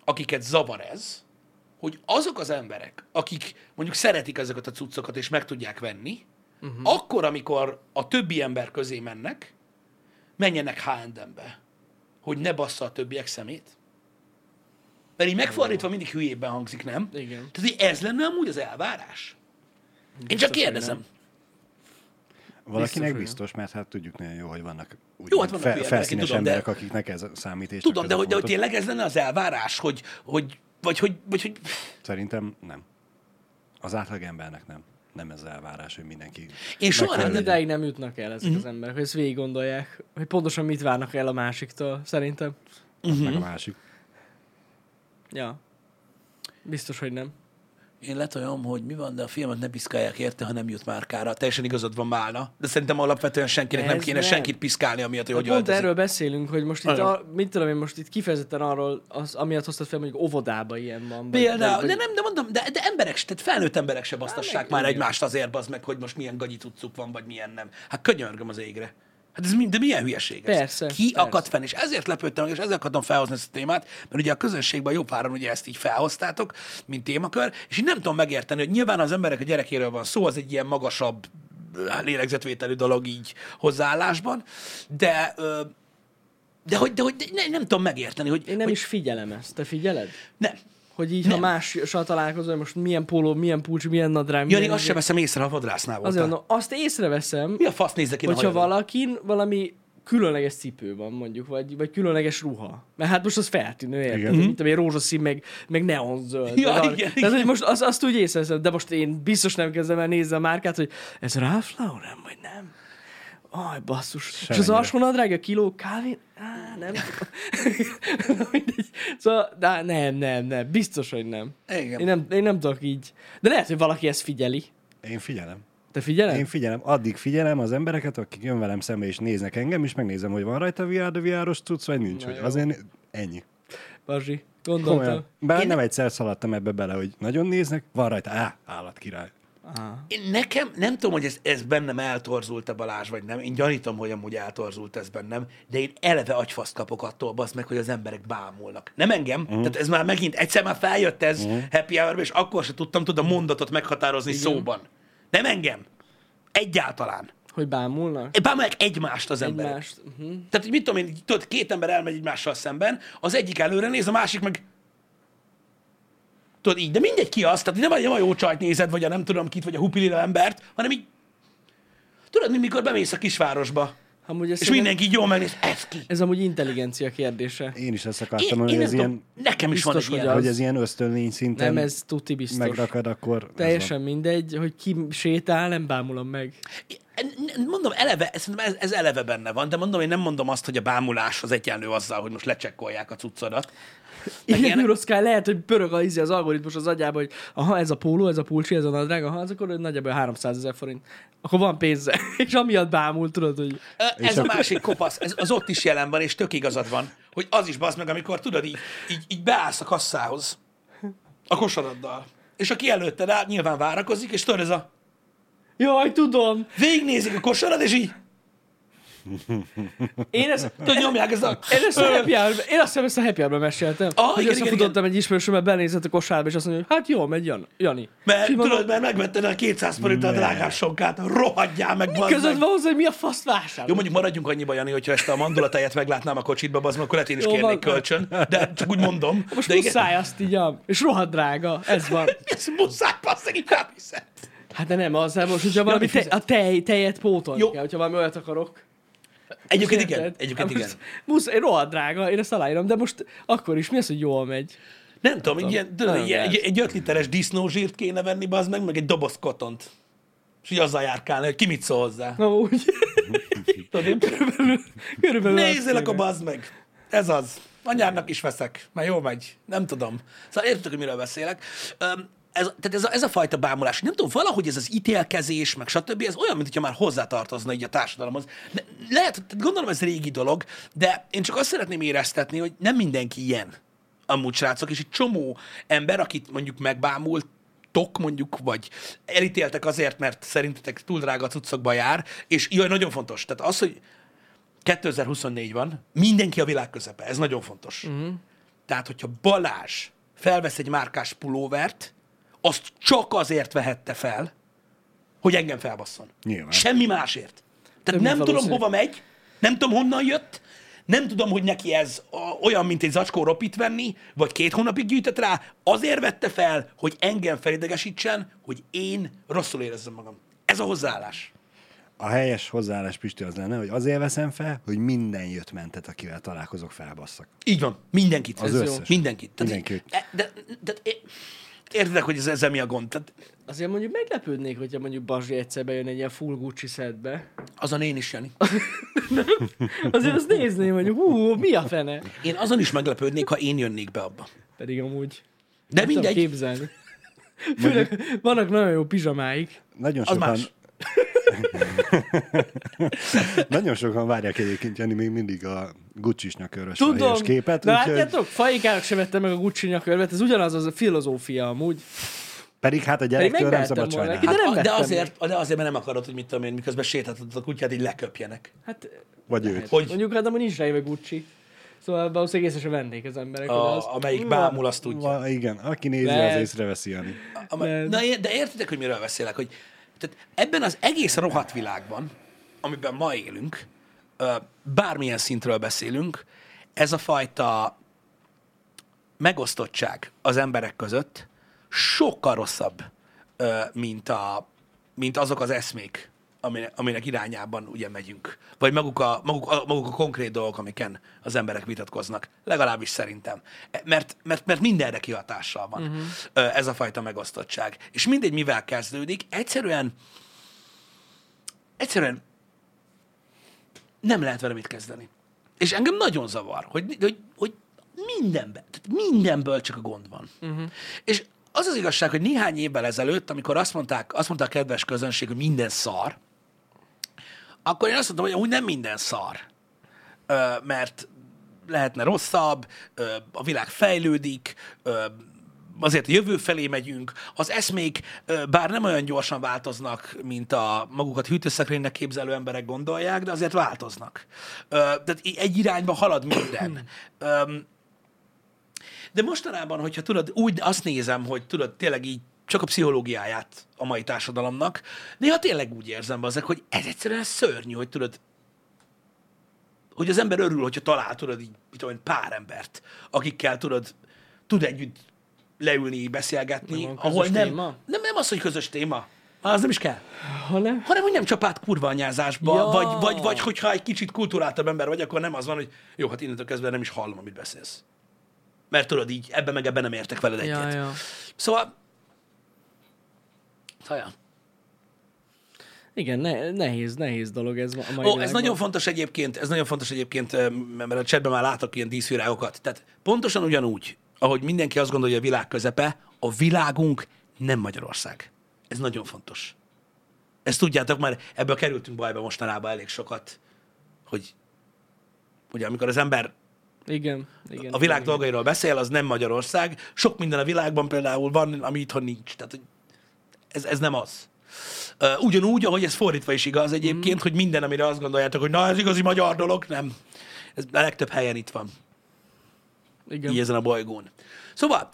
S1: akiket zavar ez, hogy azok az emberek, akik mondjuk szeretik ezeket a cuccokat és meg tudják venni, uh-huh. akkor, amikor a többi ember közé mennek, menjenek H&M-be, hogy ne bassza a többiek szemét. Mert így megfordítva mindig hülyében hangzik, nem?
S3: Igen.
S1: Tehát, hogy ez lenne amúgy az elvárás. Én csak kérdezem.
S2: Valakinek
S3: hogy
S2: biztos, mert hát tudjuk nagyon jó, hogy vannak, úgy,
S1: Jó, hát vannak
S2: fe,
S1: emberek,
S2: felszínes
S1: én tudom, de-
S2: emberek, akiknek ez számít. És
S1: Tudom, de hogy, de hogy tényleg ez lenne az elvárás, hogy, hogy vagy hogy, vagy hogy
S2: Szerintem nem. Az átlagembernek nem. Nem ez elvárás, hogy mindenki...
S1: Én soha nem-
S3: idáig nem jutnak el ezek az emberek, hogy ezt végig gondolják, hogy pontosan mit várnak el a másiktól, szerintem.
S2: legyen, meg a másik.
S3: Ja. Biztos, hogy nem.
S1: Én letoljam, hogy mi van, de a filmet ne piszkálják érte, ha nem jut márkára. Teljesen igazad van Málna, de szerintem alapvetően senkinek nem
S3: Ez
S1: kéne
S3: nem.
S1: senkit piszkálni, amiatt, hogy
S3: Hát
S1: hogy
S3: pont
S1: öltözik.
S3: erről beszélünk, hogy most itt, a, mit tudom én, most itt kifejezetten arról, az, amiatt hoztad fel, mondjuk óvodába ilyen van.
S1: Például,
S3: vagy-
S1: de nem, de mondom, de, de emberek, tehát felnőtt emberek se basztassák
S3: meg-
S1: már
S3: igen.
S1: egymást azért, az meg, hogy most milyen gagyi cuccuk van, vagy milyen nem. Hát könyörgöm az égre. Hát ez mind, de milyen hülyeség ez?
S3: Persze,
S1: Ki
S3: persze.
S1: akadt fenn? És ezért lepődtem és ezért akartam felhozni ezt a témát, mert ugye a közönségben jó páran ugye ezt így felhoztátok, mint témakör, és így nem tudom megérteni, hogy nyilván az emberek a gyerekéről van szó, az egy ilyen magasabb ö, lélegzetvételű dolog így hozzáállásban, de de hogy, de hogy de nem, nem tudom megérteni, hogy,
S3: Én nem
S1: hogy
S3: is figyelem ezt. Te figyeled?
S1: nem.
S3: Hogy így,
S1: Nem.
S3: ha mással találkozol, most milyen póló, milyen pulcs, milyen nadrág,
S1: Jani, azt sem veszem észre, ha vadrásznál voltál.
S3: Azért mondom, azt észreveszem,
S1: Mi a fasz nézek én a
S3: hogyha valakin valami különleges cipő van mondjuk, vagy, vagy különleges ruha. Mert hát most az feltűnő, érted?
S2: Igen.
S3: Mint amilyen rózsaszín, meg, meg neonzöld.
S1: Ja,
S3: arra-
S1: igen,
S3: Tehát,
S1: igen.
S3: hogy most az, azt úgy észreveszem, de most én biztos nem kezdem el nézni a márkát, hogy ez Ralph Lauren, vagy nem. Aj, basszus. És az
S2: Semennyire.
S3: alsónadrág, a kiló kávé? Á, nem mindegy. Szóval, de nem, nem, nem. Biztos, hogy nem.
S1: Igen.
S3: Én nem, én nem tudok így. De lehet, hogy valaki ezt figyeli.
S2: Én figyelem.
S3: Te figyeled?
S2: Én figyelem, addig figyelem az embereket, akik jön velem szembe és néznek engem, és megnézem, hogy van rajta VR, de VR-os cucc, vagy nincs.
S3: Na
S2: Hogy
S3: jó.
S2: azért ennyi.
S3: Bazsi, gondoltam.
S2: Komolyan. Bár
S1: Én-
S2: nem egyszer szaladtam ebbe bele, hogy nagyon néznek, van rajta, á, állatkirály.
S3: Aha.
S1: Én nekem, nem tudom, hogy ez, ez bennem eltorzult-e Balázs, vagy nem. Én gyanítom, hogy amúgy eltorzult ez bennem, de én eleve agyfaszt kapok attól, bazd meg, hogy az emberek bámulnak. Nem engem, uh-huh. tehát ez már megint, egyszer már feljött ez uh-huh. happy hour és akkor se tudtam tudod a mondatot meghatározni Igen. szóban. Nem engem. Egyáltalán.
S3: Hogy bámulnak?
S1: Bámulják egymást az emberek.
S3: Egymást. Uh-huh.
S1: Tehát, hogy mit tudom én, tudod, két ember elmegy egymással szemben, az egyik előre néz, a másik meg Tudod, így, de mindegy ki az, tehát nem, a- nem a jó csajt nézed, vagy a nem tudom kit, vagy a hupilila embert, hanem így, tudod, mint mikor bemész a kisvárosba,
S3: Amúgy
S1: és
S3: szerintem-
S1: mindenki így jól megnéz, ez ki.
S3: ez amúgy intelligencia kérdése.
S2: Én is ezt akartam,
S1: én
S2: hogy ez ilyen,
S1: nekem is van egy
S3: biztos, hogy
S1: ilyen.
S3: az-
S2: hogy ez ilyen ösztönlény szinten
S3: Nem, ez tuti biztos.
S2: megrakad, akkor...
S3: Teljesen mindegy, hogy ki sétál, nem bámulom meg.
S1: Mondom, eleve, szerintem ez, ez eleve benne van, de mondom, én nem mondom azt, hogy a bámulás az egyenlő azzal, hogy most lecsekkolják a cuccodat.
S3: Igen, Euroszkál lehet, hogy pörög a, izé az algoritmus az agyába, hogy aha, ez a póló, ez a pulcsi, ez a nadrág, aha, az akkor nagyjából 300 ezer forint. Akkor van pénze. És amiatt bámul, tudod, hogy
S1: Ez a másik kopasz, ez, az ott is jelen van, és tök igazad van, hogy az is bazd meg, amikor tudod, így, így, így beállsz a kasszához a kosaraddal. És aki előtted áll, nyilván várakozik, és tudod, ez a
S3: jaj, tudom,
S1: végignézik a kosarad, és így
S3: én ezt,
S1: tudod, nyomják ez a...
S3: én ezt a happy hour én azt hiszem, ezt a happy hour meséltem.
S1: Ah,
S3: hogy
S1: igen, igen,
S3: összefutottam egy ismerősömmel, benézett a kosárba, és azt mondja, hogy hát jó, megy Jan, Jani.
S1: Mert
S3: mondom,
S1: tudod, mert megvetted a 200 forint a drágás sonkát, rohadjál meg, bazd
S3: között van hozzá, hogy mi a faszt vásárol.
S1: Jó, mondjuk maradjunk annyiba, Jani, hogyha ezt a mandulatejet meglátnám a kocsitba, bazd akkor lehet én is
S3: Jó,
S1: kérnék
S3: van.
S1: kölcsön, de csak úgy mondom.
S3: Most
S1: de igen,
S3: muszáj azt így, és rohadt drága, ez van.
S1: ez muszáj, meg, így.
S3: Hát de nem, az nem most, hogyha valami te, a tej, tejet pótolni
S1: Jó.
S3: kell, hogyha valami olyat akarok.
S1: Egyébként igen,
S3: Érted?
S1: egyébként igen.
S3: Muszáj, rohadt drága, én ezt aláírom, de most akkor is mi az, hogy jól megy?
S1: Nem tudom, egy, ilyen, tudod,
S3: Nagyon
S1: egy, egy, 5 literes disznózsírt kéne venni, bazd meg, meg egy doboz kotont. És így azzal járkálni, hogy ki mit szól hozzá.
S3: Na úgy.
S1: Tudod,
S3: körülbelül, körülbelül
S1: akkor
S3: kéne.
S1: bazd meg. Ez az. Anyárnak is veszek, mert jó megy. Nem tudom. Szóval értitek, hogy miről beszélek. Öm, ez, tehát ez a, ez a fajta bámulás, nem tudom, valahogy ez az ítélkezés, meg stb., ez olyan, mint hogyha már hozzátartozna így a társadalomhoz. De lehet, gondolom ez régi dolog, de én csak azt szeretném éreztetni, hogy nem mindenki ilyen amúgy srácok, és egy csomó ember, akit mondjuk megbámultok, mondjuk, vagy elítéltek azért, mert szerintetek túl drága cuccokba jár, és jaj, nagyon fontos, tehát az, hogy 2024 van, mindenki a világ közepe, ez nagyon fontos. Uh-huh. Tehát, hogyha Balázs felvesz egy márkás pulóvert, azt csak azért vehette fel, hogy engem felbasszon.
S2: Nyilván.
S1: Semmi másért. Tehát nem
S3: mint
S1: tudom, hova megy, nem tudom, honnan jött, nem tudom, hogy neki ez a, olyan, mint egy zacskó ropit venni, vagy két hónapig gyűjtött rá, azért vette fel, hogy engem felidegesítsen, hogy én rosszul érezzem magam. Ez a hozzáállás.
S2: A helyes hozzáállás, Pisti, az lenne, hogy azért veszem fel, hogy minden jött mentet, akivel találkozok, felbasszak.
S1: Így van. Mindenkit.
S2: Az
S1: Ez
S2: összes.
S1: Jó. Mindenkit. Tehát,
S2: Mindenkit.
S1: e- De, de, de, értitek, hogy ez, ezzel mi a gond? Tehát
S3: Azért mondjuk meglepődnék, hogyha mondjuk Bazsi egyszer bejön egy ilyen full Gucci setbe.
S1: azon én is, Jani.
S3: Azért azt nézném, mondjuk, hú, mi a fene?
S1: Én azon is meglepődnék, ha én jönnék be abba.
S3: Pedig amúgy
S1: De
S3: nem tudom
S1: mindegy.
S3: képzelni. Főleg vannak nagyon jó pizsamáik.
S2: Nagyon
S1: Az
S2: sokan,
S1: más.
S2: Nagyon sokan várják egyébként, Jani, még mindig a Gucci-s nyakörös
S3: Tudom,
S2: képet.
S3: de
S2: úgyhogy-
S3: látjátok, Faikának se vettem meg a Gucci nyakörvet, ez ugyanaz az a filozófia amúgy.
S2: Pedig hát a gyerektől nem szabad sajnálni.
S3: de
S2: Hát,
S1: de,
S3: vettem
S1: azért, de azért, mert nem akarod, hogy mit tudom én, miközben sétáltatod a kutyát, így leköpjenek.
S3: Hát,
S2: vagy őt.
S1: Hogy
S3: mondjuk hát amúgy nincs rá éve Gucci. Szóval valószínűleg észre sem vennék az emberek. hogy az...
S1: A, amelyik bámul, azt tudja.
S2: Va, igen, aki nézi,
S3: Lehet.
S2: az észreveszi, Jani.
S1: Ama,
S3: Nem.
S1: na, de értitek, hogy miről beszélek? Hogy, tehát ebben az egész rohadt világban, amiben ma élünk, bármilyen szintről beszélünk, ez a fajta megosztottság az emberek között sokkal rosszabb, mint, a, mint azok az eszmék, aminek, aminek irányában ugye megyünk. Vagy maguk a, maguk, a, maguk a konkrét dolgok, amiken az emberek vitatkoznak. Legalábbis szerintem. E- Mert, mert, mert mindenre kihatással van uh-huh. ez a fajta megosztottság. És mindegy, mivel kezdődik, egyszerűen egyszerűen nem lehet vele mit kezdeni. És engem nagyon zavar, hogy, hogy, hogy mindenben, tehát mindenből csak a gond van. Uh-huh. És az az igazság, hogy néhány évvel ezelőtt, amikor azt mondták, azt mondta a kedves közönség, hogy minden szar, akkor én azt mondtam, hogy amúgy nem minden szar. Ö, mert lehetne rosszabb, ö, a világ fejlődik, ö, azért a jövő felé megyünk, az eszmék bár nem olyan gyorsan változnak, mint a magukat hűtőszekrénynek képzelő emberek gondolják, de azért változnak. Tehát egy irányba halad minden. De mostanában, hogyha tudod, úgy azt nézem, hogy tudod, tényleg így csak a pszichológiáját a mai társadalomnak, néha tényleg úgy érzem azok, hogy ez egyszerűen szörnyű, hogy tudod, hogy az ember örül, hogyha talál, tudod, így, mit tudom, pár embert, akikkel, tudod, tud együtt leülni, beszélgetni,
S3: Nem
S1: ahol nem,
S3: téma?
S1: nem, nem az, hogy közös téma, az nem is kell,
S3: Hanem?
S1: hanem, hogy nem csapát kurvanyázásba,
S3: Ja.
S1: vagy, vagy, vagy hogyha egy kicsit kulturáltabb ember vagy, akkor nem az van, hogy jó, hát innentől kezdve nem is hallom, amit beszélsz. Mert tudod, így ebben meg ebben nem értek veled egyet.
S3: Ja, ja.
S1: Szóval, szóval ja.
S3: Igen, ne, nehéz, nehéz dolog ez a mai
S1: Ó, ez nagyon fontos egyébként, ez nagyon fontos egyébként, mert a chatben már látok ilyen díszvirágokat. Tehát pontosan ugyanúgy, ahogy mindenki azt gondolja, hogy a világ közepe, a világunk nem Magyarország. Ez nagyon fontos. Ezt tudjátok, mert ebből kerültünk bajba mostanában elég sokat, hogy ugye amikor az ember
S3: Igen, igen.
S1: a világ
S3: igen.
S1: dolgairól beszél, az nem Magyarország. Sok minden a világban például van, ami itthon nincs. Tehát hogy ez, ez nem az. Ugyanúgy, ahogy ez fordítva is igaz egyébként, mm. hogy minden, amire azt gondoljátok, hogy na, ez igazi magyar dolog, nem. Ez a legtöbb helyen itt van,
S3: Igen.
S1: így ezen a bolygón. Szóval,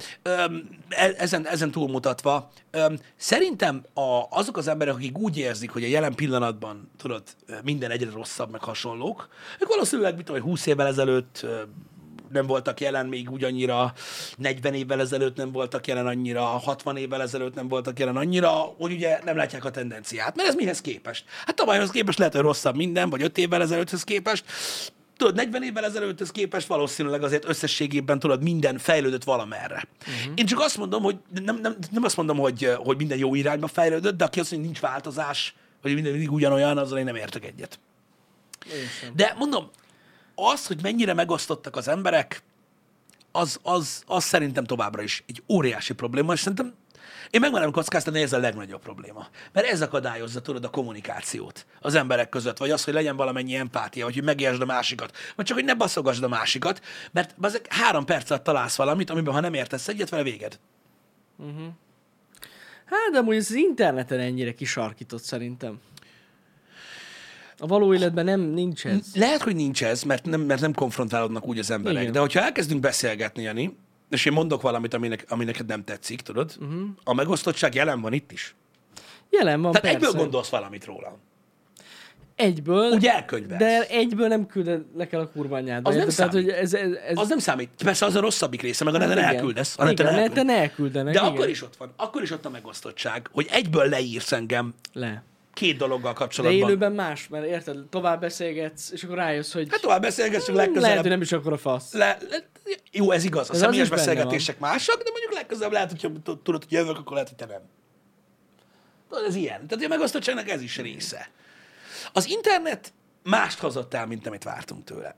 S1: e- ezen, ezen túlmutatva, szerintem a, azok az emberek, akik úgy érzik, hogy a jelen pillanatban, tudod, minden egyre rosszabb, meg hasonlók, ők valószínűleg, mit tudom, hogy 20 évvel ezelőtt nem voltak jelen még úgy annyira, 40 évvel ezelőtt nem voltak jelen annyira, 60 évvel ezelőtt nem voltak jelen annyira, hogy ugye nem látják a tendenciát. Mert ez mihez képest? Hát tavalyhoz képest lehet, hogy rosszabb minden, vagy 5 évvel ezelőtthöz képest. Tudod, 40 évvel ezelőtthöz képest valószínűleg azért összességében tudod, minden fejlődött valamerre. Uh-huh. Én csak azt mondom, hogy nem, nem, nem azt mondom, hogy, hogy minden jó irányba fejlődött, de aki azt mondja, hogy nincs változás, vagy minden mindig ugyanolyan, azzal én nem értek egyet.
S3: Én.
S1: De mondom, az, hogy mennyire megosztottak az emberek, az, az, az szerintem továbbra is egy óriási probléma, és szerintem én megmerem kockáztatni, hogy ez a legnagyobb probléma. Mert ez akadályozza, tudod, a kommunikációt az emberek között, vagy az, hogy legyen valamennyi empátia, vagy hogy megértsd a másikat, vagy csak, hogy ne baszogasd a másikat, mert ezek három perc alatt találsz valamit, amiben ha nem értesz egyet, vele véged.
S3: Hát, de amúgy az interneten ennyire kisarkított szerintem. A való életben nem nincs ez.
S1: Lehet, hogy nincs ez, mert nem, mert nem konfrontálódnak úgy az emberek.
S3: Igen.
S1: De hogyha elkezdünk beszélgetni, Jani, és én mondok valamit, aminek, ami neked nem tetszik, tudod, uh-huh. a megosztottság jelen van itt is.
S3: Jelen van,
S1: Tehát
S3: persze.
S1: egyből gondolsz valamit róla.
S3: Egyből.
S1: Úgy elkönyvelsz.
S3: De egyből nem külded le kell a kurva anyádba.
S1: Az nem?
S3: Tehát,
S1: számít.
S3: hogy ez, ez, ez
S1: Az nem számít. Persze az a rosszabbik része, meg a neten elküldesz. A neten
S3: elküldenek.
S1: De
S3: igen.
S1: akkor is ott van. Akkor is ott a megosztottság, hogy egyből leírsz engem
S3: Le.
S1: Két dologgal
S3: De
S1: kapcsolatban.
S3: élőben más, mert érted, tovább beszélgetsz, és akkor rájössz, hogy
S1: Hát tovább beszélgessünk
S3: lehet,
S1: legközelebb.
S3: hogy nem is akkor a fasz.
S1: Le, le, jó, ez igaz. A
S3: Ez az
S1: személyes beszélgetések mások, de mondjuk legközelebb lehet, hogyha t- tudod, hogy jövök, akkor lehet, hogy te nem. Ez ilyen. Tehát a megosztottságnak ez is része. Az internet mást hozott el, mint amit vártunk tőle.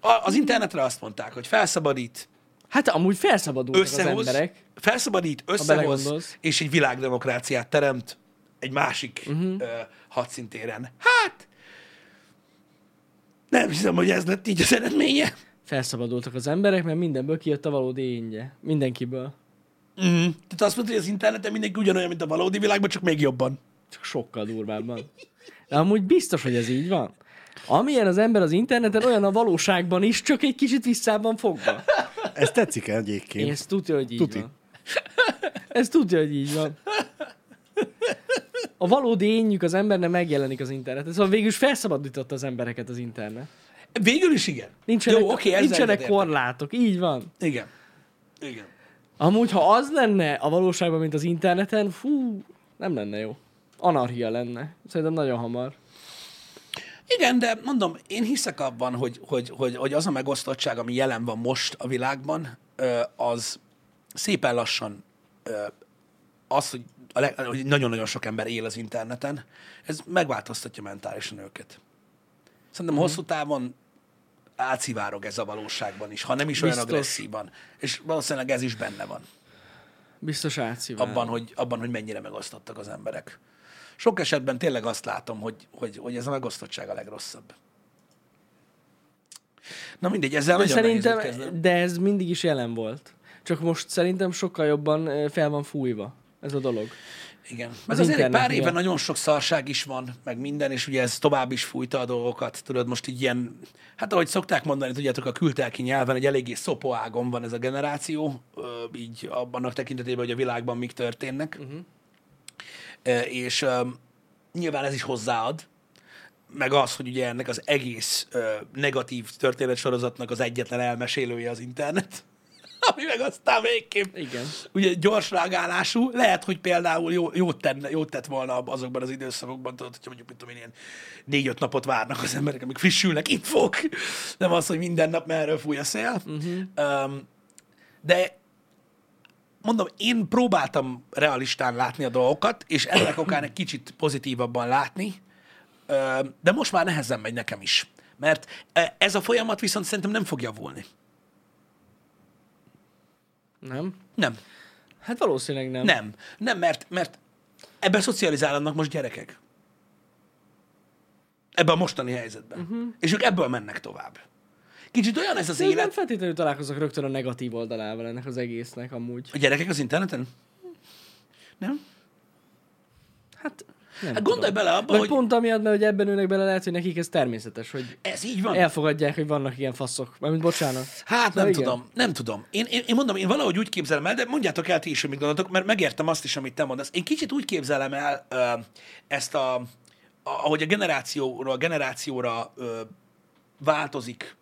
S1: A, az internetre azt mondták, hogy felszabadít,
S3: Hát amúgy felszabadultak az
S1: összehoz,
S3: emberek.
S1: felszabadít, összehoz, és egy világdemokráciát teremt egy másik uh-huh. ö, hadszintéren. Hát, nem hiszem, hogy ez lett így az eredménye.
S3: Felszabadultak az emberek, mert mindenből kijött a valódi énje. Mindenkiből.
S1: Mm. Tehát azt mondta, hogy az interneten mindenki ugyanolyan, mint a valódi világban, csak még jobban.
S3: Csak sokkal durvábban. De amúgy biztos, hogy ez így van. Amilyen az ember az interneten, olyan a valóságban is, csak egy kicsit visszában fogva.
S2: Ez tetszik egyébként.
S3: Ez tudja, hogy így
S2: Tuti.
S3: van. Ez tudja, hogy így van. A valódi énjük az embernek megjelenik az interneten. Szóval végül is felszabadította az embereket az internet.
S1: Végül is igen.
S3: Nincsenek,
S1: Jó, ezzel
S3: nincsenek korlátok. Így van.
S1: Igen. Igen.
S3: Amúgy, ha az lenne a valóságban, mint az interneten, fú, nem lenne jó. Anarchia lenne. Szerintem nagyon hamar.
S1: Igen, de mondom, én hiszek abban, hogy, hogy, hogy, hogy az a megosztottság, ami jelen van most a világban, az szépen lassan az, hogy, a leg, hogy nagyon-nagyon sok ember él az interneten, ez megváltoztatja mentálisan őket. Szerintem
S3: Mhm.
S1: hosszú távon átszivárog ez a valóságban is, ha nem is olyan
S3: Biztos.
S1: agresszívan. És valószínűleg ez is benne van.
S3: Biztos átszívál.
S1: abban, hogy, abban, hogy mennyire megosztottak az emberek. Sok esetben tényleg azt látom, hogy, hogy, hogy ez a megosztottság a legrosszabb. Na mindegy, ezzel
S3: De
S1: nagyon
S3: szerintem, de ez mindig is jelen volt. csak most szerintem sokkal jobban fel van fújva ez a dolog.
S1: Igen.
S3: Az
S1: Meg azért egy pár éve nagyon sok szarság is van, meg minden, és ugye ez tovább is fújta a dolgokat. Tudod, most így ilyen, hát ahogy szokták mondani, tudjátok, a küldtelki nyelven egy eléggé szopóágon van ez a generáció, így abban a tekintetében, hogy a világban mik történnek. Uh-huh. És nyilván ez is hozzáad, meg az, hogy ugye ennek az egész ö, negatív történetsorozatnak az egyetlen elmesélője az internet, ami meg aztán végképp
S3: Igen.
S1: ugye gyors reagálású, lehet, hogy például jó, jót, tenne, jót tett volna azokban az időszakokban, tudod, hogyha mondjuk, mit tudom én, ilyen négy-öt napot várnak az emberek, amik frissülnek infók, nem az, hogy minden nap merről fúj a szél. Uh-huh. Um, de mondom, én próbáltam realistán látni a dolgokat, és ennek okán egy kicsit pozitívabban látni, de most már nehezen megy nekem is. Mert e, ez a folyamat viszont szerintem nem fog javulni.
S3: Nem?
S1: Nem.
S3: Hát valószínűleg nem.
S1: Nem. Nem, mert, mert ebben szocializálnak most gyerekek. Ebben a mostani helyzetben. Uh-huh. És ők ebből mennek tovább. Kicsit olyan ez az
S3: nem
S1: élet.
S3: feltétlenül találkozok rögtön a negatív oldalával ennek az egésznek amúgy.
S1: A gyerekek az interneten? Nem?
S3: Hát nem
S1: Hát gondolj bele abba,
S3: Vagy
S1: hogy
S3: pont amiatt, mert hogy ebben ülnek bele, lehet, hogy nekik ez természetes, hogy
S1: ez így van.
S3: elfogadják, hogy vannak ilyen faszok. Mármint bocsánat.
S1: Hát nem
S3: igen.
S1: tudom, nem tudom. Én, én, én mondom, én valahogy úgy képzelem el, de mondjátok el ti is, hogy mit gondoltok, mert megértem azt is, amit te mondasz. Én kicsit úgy képzelem el ö, ezt a, a, ahogy a generációról generációra ö, változik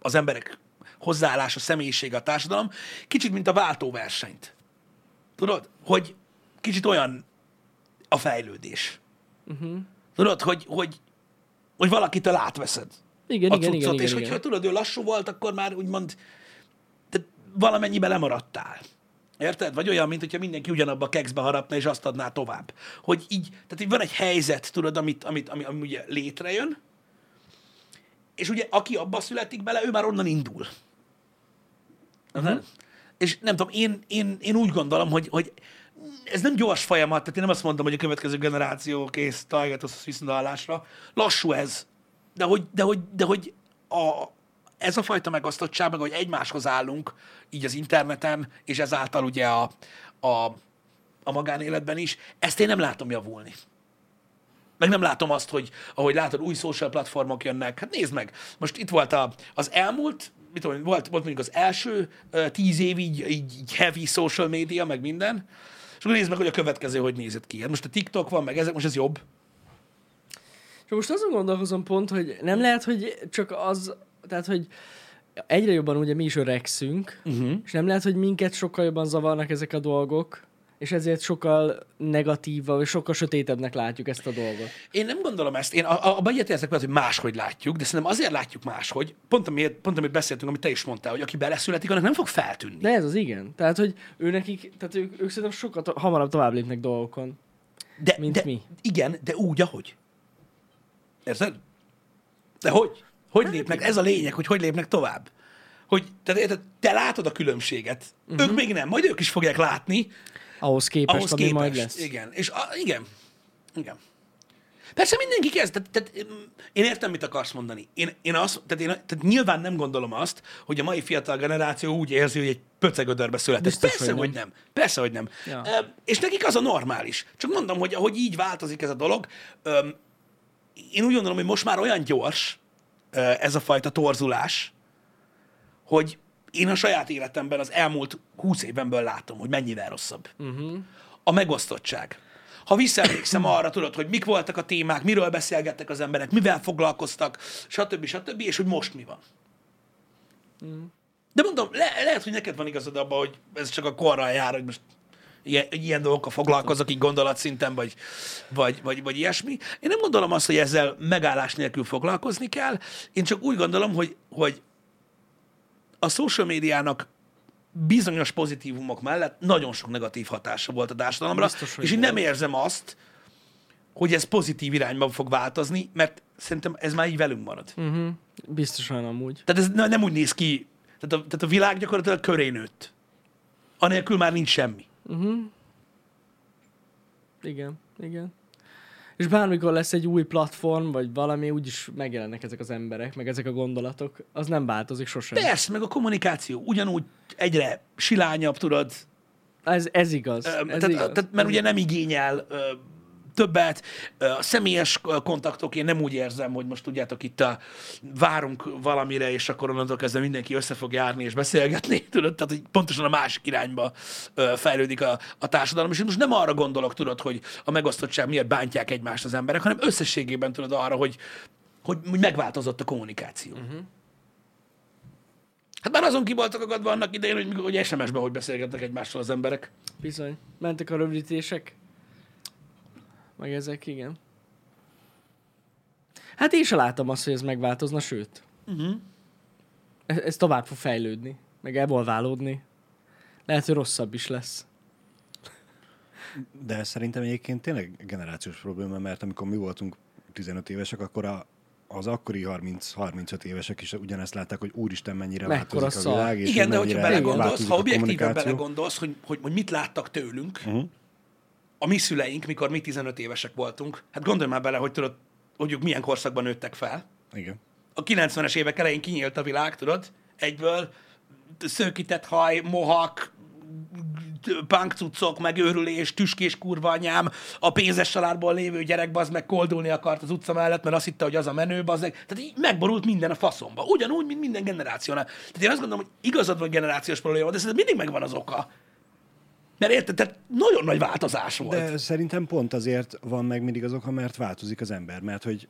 S1: az emberek hozzáállása, személyisége, a társadalom, kicsit, mint a váltóversenyt. Tudod? Hogy kicsit olyan a fejlődés. Uh-huh. Tudod, hogy, hogy, hogy valakitől átveszed
S3: Igen,
S1: a
S3: igen,
S1: cuccot,
S3: igen, igen,
S1: és hogyha
S3: igen.
S1: tudod, ő lassú volt, akkor már úgymond te valamennyibe lemaradtál. Érted? Vagy olyan, mint hogyha mindenki ugyanabba a kekszbe harapna, és azt adná tovább. Hogy így, tehát így van egy helyzet, tudod, amit, amit, ami, ami ugye létrejön, és ugye aki abba születik bele, ő már onnan indul. Uh-huh. És nem tudom, én, én, én úgy gondolom, hogy, hogy ez nem gyors folyamat, tehát én nem azt mondom, hogy a következő generáció kész, tajgatos viszontalásra. Lassú ez. De hogy, de hogy, de hogy a, ez a fajta megosztottság, meg hogy egymáshoz állunk, így az interneten, és ezáltal ugye a, a, a magánéletben is, ezt én nem látom javulni. Meg nem látom azt, hogy ahogy látod, új social platformok jönnek. Hát nézd meg, most itt volt a, az elmúlt, mit tudom, volt, volt mondjuk az első uh, tíz év így, így, így heavy social media, meg minden, és akkor nézd meg, hogy a következő hogy nézett ki. Hát most a TikTok van, meg ezek, most ez jobb.
S3: És most azon gondolkozom pont, hogy nem lehet, hogy csak az, tehát, hogy egyre jobban ugye mi is öregszünk, uh-huh. és nem lehet, hogy minket sokkal jobban zavarnak ezek a dolgok, és ezért sokkal negatívabb, és sokkal sötétebbnek látjuk ezt a dolgot.
S1: Én nem gondolom ezt. Én a- abban egyetértek veled, hogy máshogy látjuk, de szerintem azért látjuk máshogy, pont amiért, pont amit beszéltünk, amit te is mondtál, hogy aki beleszületik, annak nem fog feltűnni.
S3: De ez az igen. Tehát, hogy ő nekik, tehát ők, ők szerintem sokkal to- hamarabb tovább lépnek dolgokon.
S1: De,
S3: Mint
S1: de,
S3: mi.
S1: Igen, de úgy, ahogy. Érted? De hogy? Hogy
S3: Hát
S1: lépnek? Ez a lényeg, hogy hogy lépnek tovább. Hogy, tehát te látod a különbséget.
S3: Mhm.
S1: Uh-huh. Ők még nem, majd ők is fogják látni,
S3: Ahhoz képest,
S1: ahhoz
S3: ami
S1: képest.
S3: majd lesz.
S1: Igen. És a, igen. Igen. Persze mindenki kezd, tehát, tehát én értem, mit akarsz mondani. Én, én azt, tehát, én, tehát nyilván nem gondolom azt, hogy a mai fiatal generáció úgy érzi, hogy egy pöcegödörbe született.
S3: Biztos,
S1: Persze,
S3: hogy
S1: hogy nem. Persze, hogy nem.
S3: Ja.
S1: És nekik az a normális. Csak mondom, hogy ahogy így változik ez a dolog, én úgy gondolom, hogy most már olyan gyors ez a fajta torzulás, hogy én a saját életemben az elmúlt húsz évenből látom, hogy mennyivel rosszabb. Uh-huh. A megosztottság. Ha visszaemlékszem arra, tudod, hogy mik voltak a témák, miről beszélgettek az emberek, mivel foglalkoztak, stb. stb. és hogy most mi van. De mondom, le- lehet, hogy neked van igazad abban, hogy ez csak a korral jár, hogy most ilyen, ilyen dolgokkal foglalkozok így gondolatszinten, vagy, vagy, vagy, vagy ilyesmi. Én nem gondolom azt, hogy ezzel megállás nélkül foglalkozni kell. Én csak úgy gondolom, hogy, hogy a social médiának bizonyos pozitívumok mellett nagyon sok negatív hatása volt a társadalomra,
S3: Biztos,
S1: és én nem érzem azt, hogy ez pozitív irányba fog változni, mert szerintem ez már így velünk marad.
S3: Uh-huh. Biztosan amúgy.
S1: Tehát ez ne- nem úgy néz ki, tehát a, tehát a világ gyakorlatilag köré nőtt. Anélkül már nincs semmi.
S3: Igen, igen. És bármikor lesz egy új platform, vagy valami, úgyis megjelennek ezek az emberek, meg ezek a gondolatok. Az nem változik sosem.
S1: Persze, meg a kommunikáció ugyanúgy egyre silányabb, tudod,
S3: Ez, ez igaz. Ez
S1: tehát,
S3: igaz.
S1: tehát, mert ugye nem igényel többet. A személyes kontaktok, én nem úgy érzem, hogy most tudjátok itt a, várunk valamire, és akkor onnantól kezdve mindenki össze fog járni és beszélgetni, tudod, tehát hogy pontosan a másik irányba fejlődik a, a társadalom, és én most nem arra gondolok, tudod, hogy a megosztottság miatt bántják egymást az emberek, hanem összességében tudod arra, hogy, hogy, megváltozott a kommunikáció. Uh-huh. Hát már azon ki voltak akadva annak idején, hogy, hogy SMS-ben hogy beszélgetnek egymással az emberek.
S3: Bizony. Mentek a rövidítések. Meg ezek, igen. Hát én sem látom azt, hogy ez megváltozna, sőt.
S1: Uh-huh.
S3: Ez, ez tovább fog fejlődni, meg evolválódni. Lehet, hogy rosszabb is lesz.
S2: De szerintem egyébként tényleg generációs probléma, mert amikor mi voltunk 15 évesek, akkor a, az akkori 30-35 évesek is ugyanezt látták, hogy úristen, mennyire
S3: Mekkora
S2: változik a világ, és
S1: Igen, de hogyha belegondolsz, ha
S2: kommunikáció.
S1: belegondolsz, hogy, hogy, hogy mit láttak tőlünk,
S2: Mhm.
S1: uh-huh. A mi szüleink, mikor mi 15 évesek voltunk, hát gondolj már bele, hogy tudod, hogy ők milyen korszakban nőttek fel.
S2: Igen.
S1: A 90-es évek elején kinyílt a világ, tudod, egyből szőkített haj, mohak, punk cuccok, megőrülés, tüskés kurva anyám, a pénzes családból lévő gyerek az meg koldulni akart az utca mellett, mert azt hitte, hogy az a menő, az meg. Tehát így megborult minden a faszomba. Ugyanúgy, mint minden generációnál. Tehát én azt gondolom, hogy igazad van generációs probléma, de szerintem mindig megvan az oka. Mert érted, tehát nagyon nagy változás volt.
S2: De szerintem pont azért van meg mindig az oka, mert változik az ember. Mert hogy,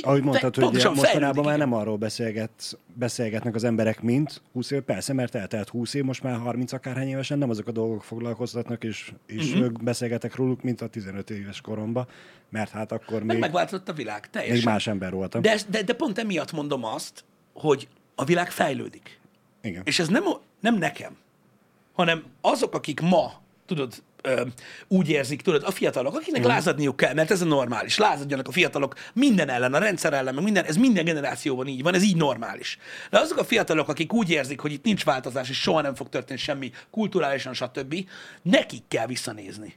S2: ahogy mondtad, hogy
S1: pontosan
S2: ugye mostanában
S1: fejlődik,
S2: már nem arról beszélget, beszélgetnek az emberek, mint 20 év, persze, mert eltelt 20 év, most már 30 akárhány évesen nem azok a dolgok foglalkoztatnak, és, és uh-huh. beszélgetek róluk, mint a 15 éves koromban, mert hát akkor
S1: Meg
S2: még,
S1: megváltozott a világ, teljesen.
S2: még más ember voltam.
S1: De, de, de pont emiatt mondom azt, hogy a világ fejlődik.
S2: Igen.
S1: És ez nem, nem nekem, hanem azok, akik ma, tudod, úgy érzik, tudod, a fiatalok, akiknek
S2: Mhm.
S1: lázadniuk kell, mert ez a normális. Lázadjanak a fiatalok minden ellen, a rendszer ellen, meg minden, ez minden generációban így van, ez így normális. De azok a fiatalok, akik úgy érzik, hogy itt nincs változás, és soha nem fog történni semmi, kulturálisan, stb., nekik kell visszanézni.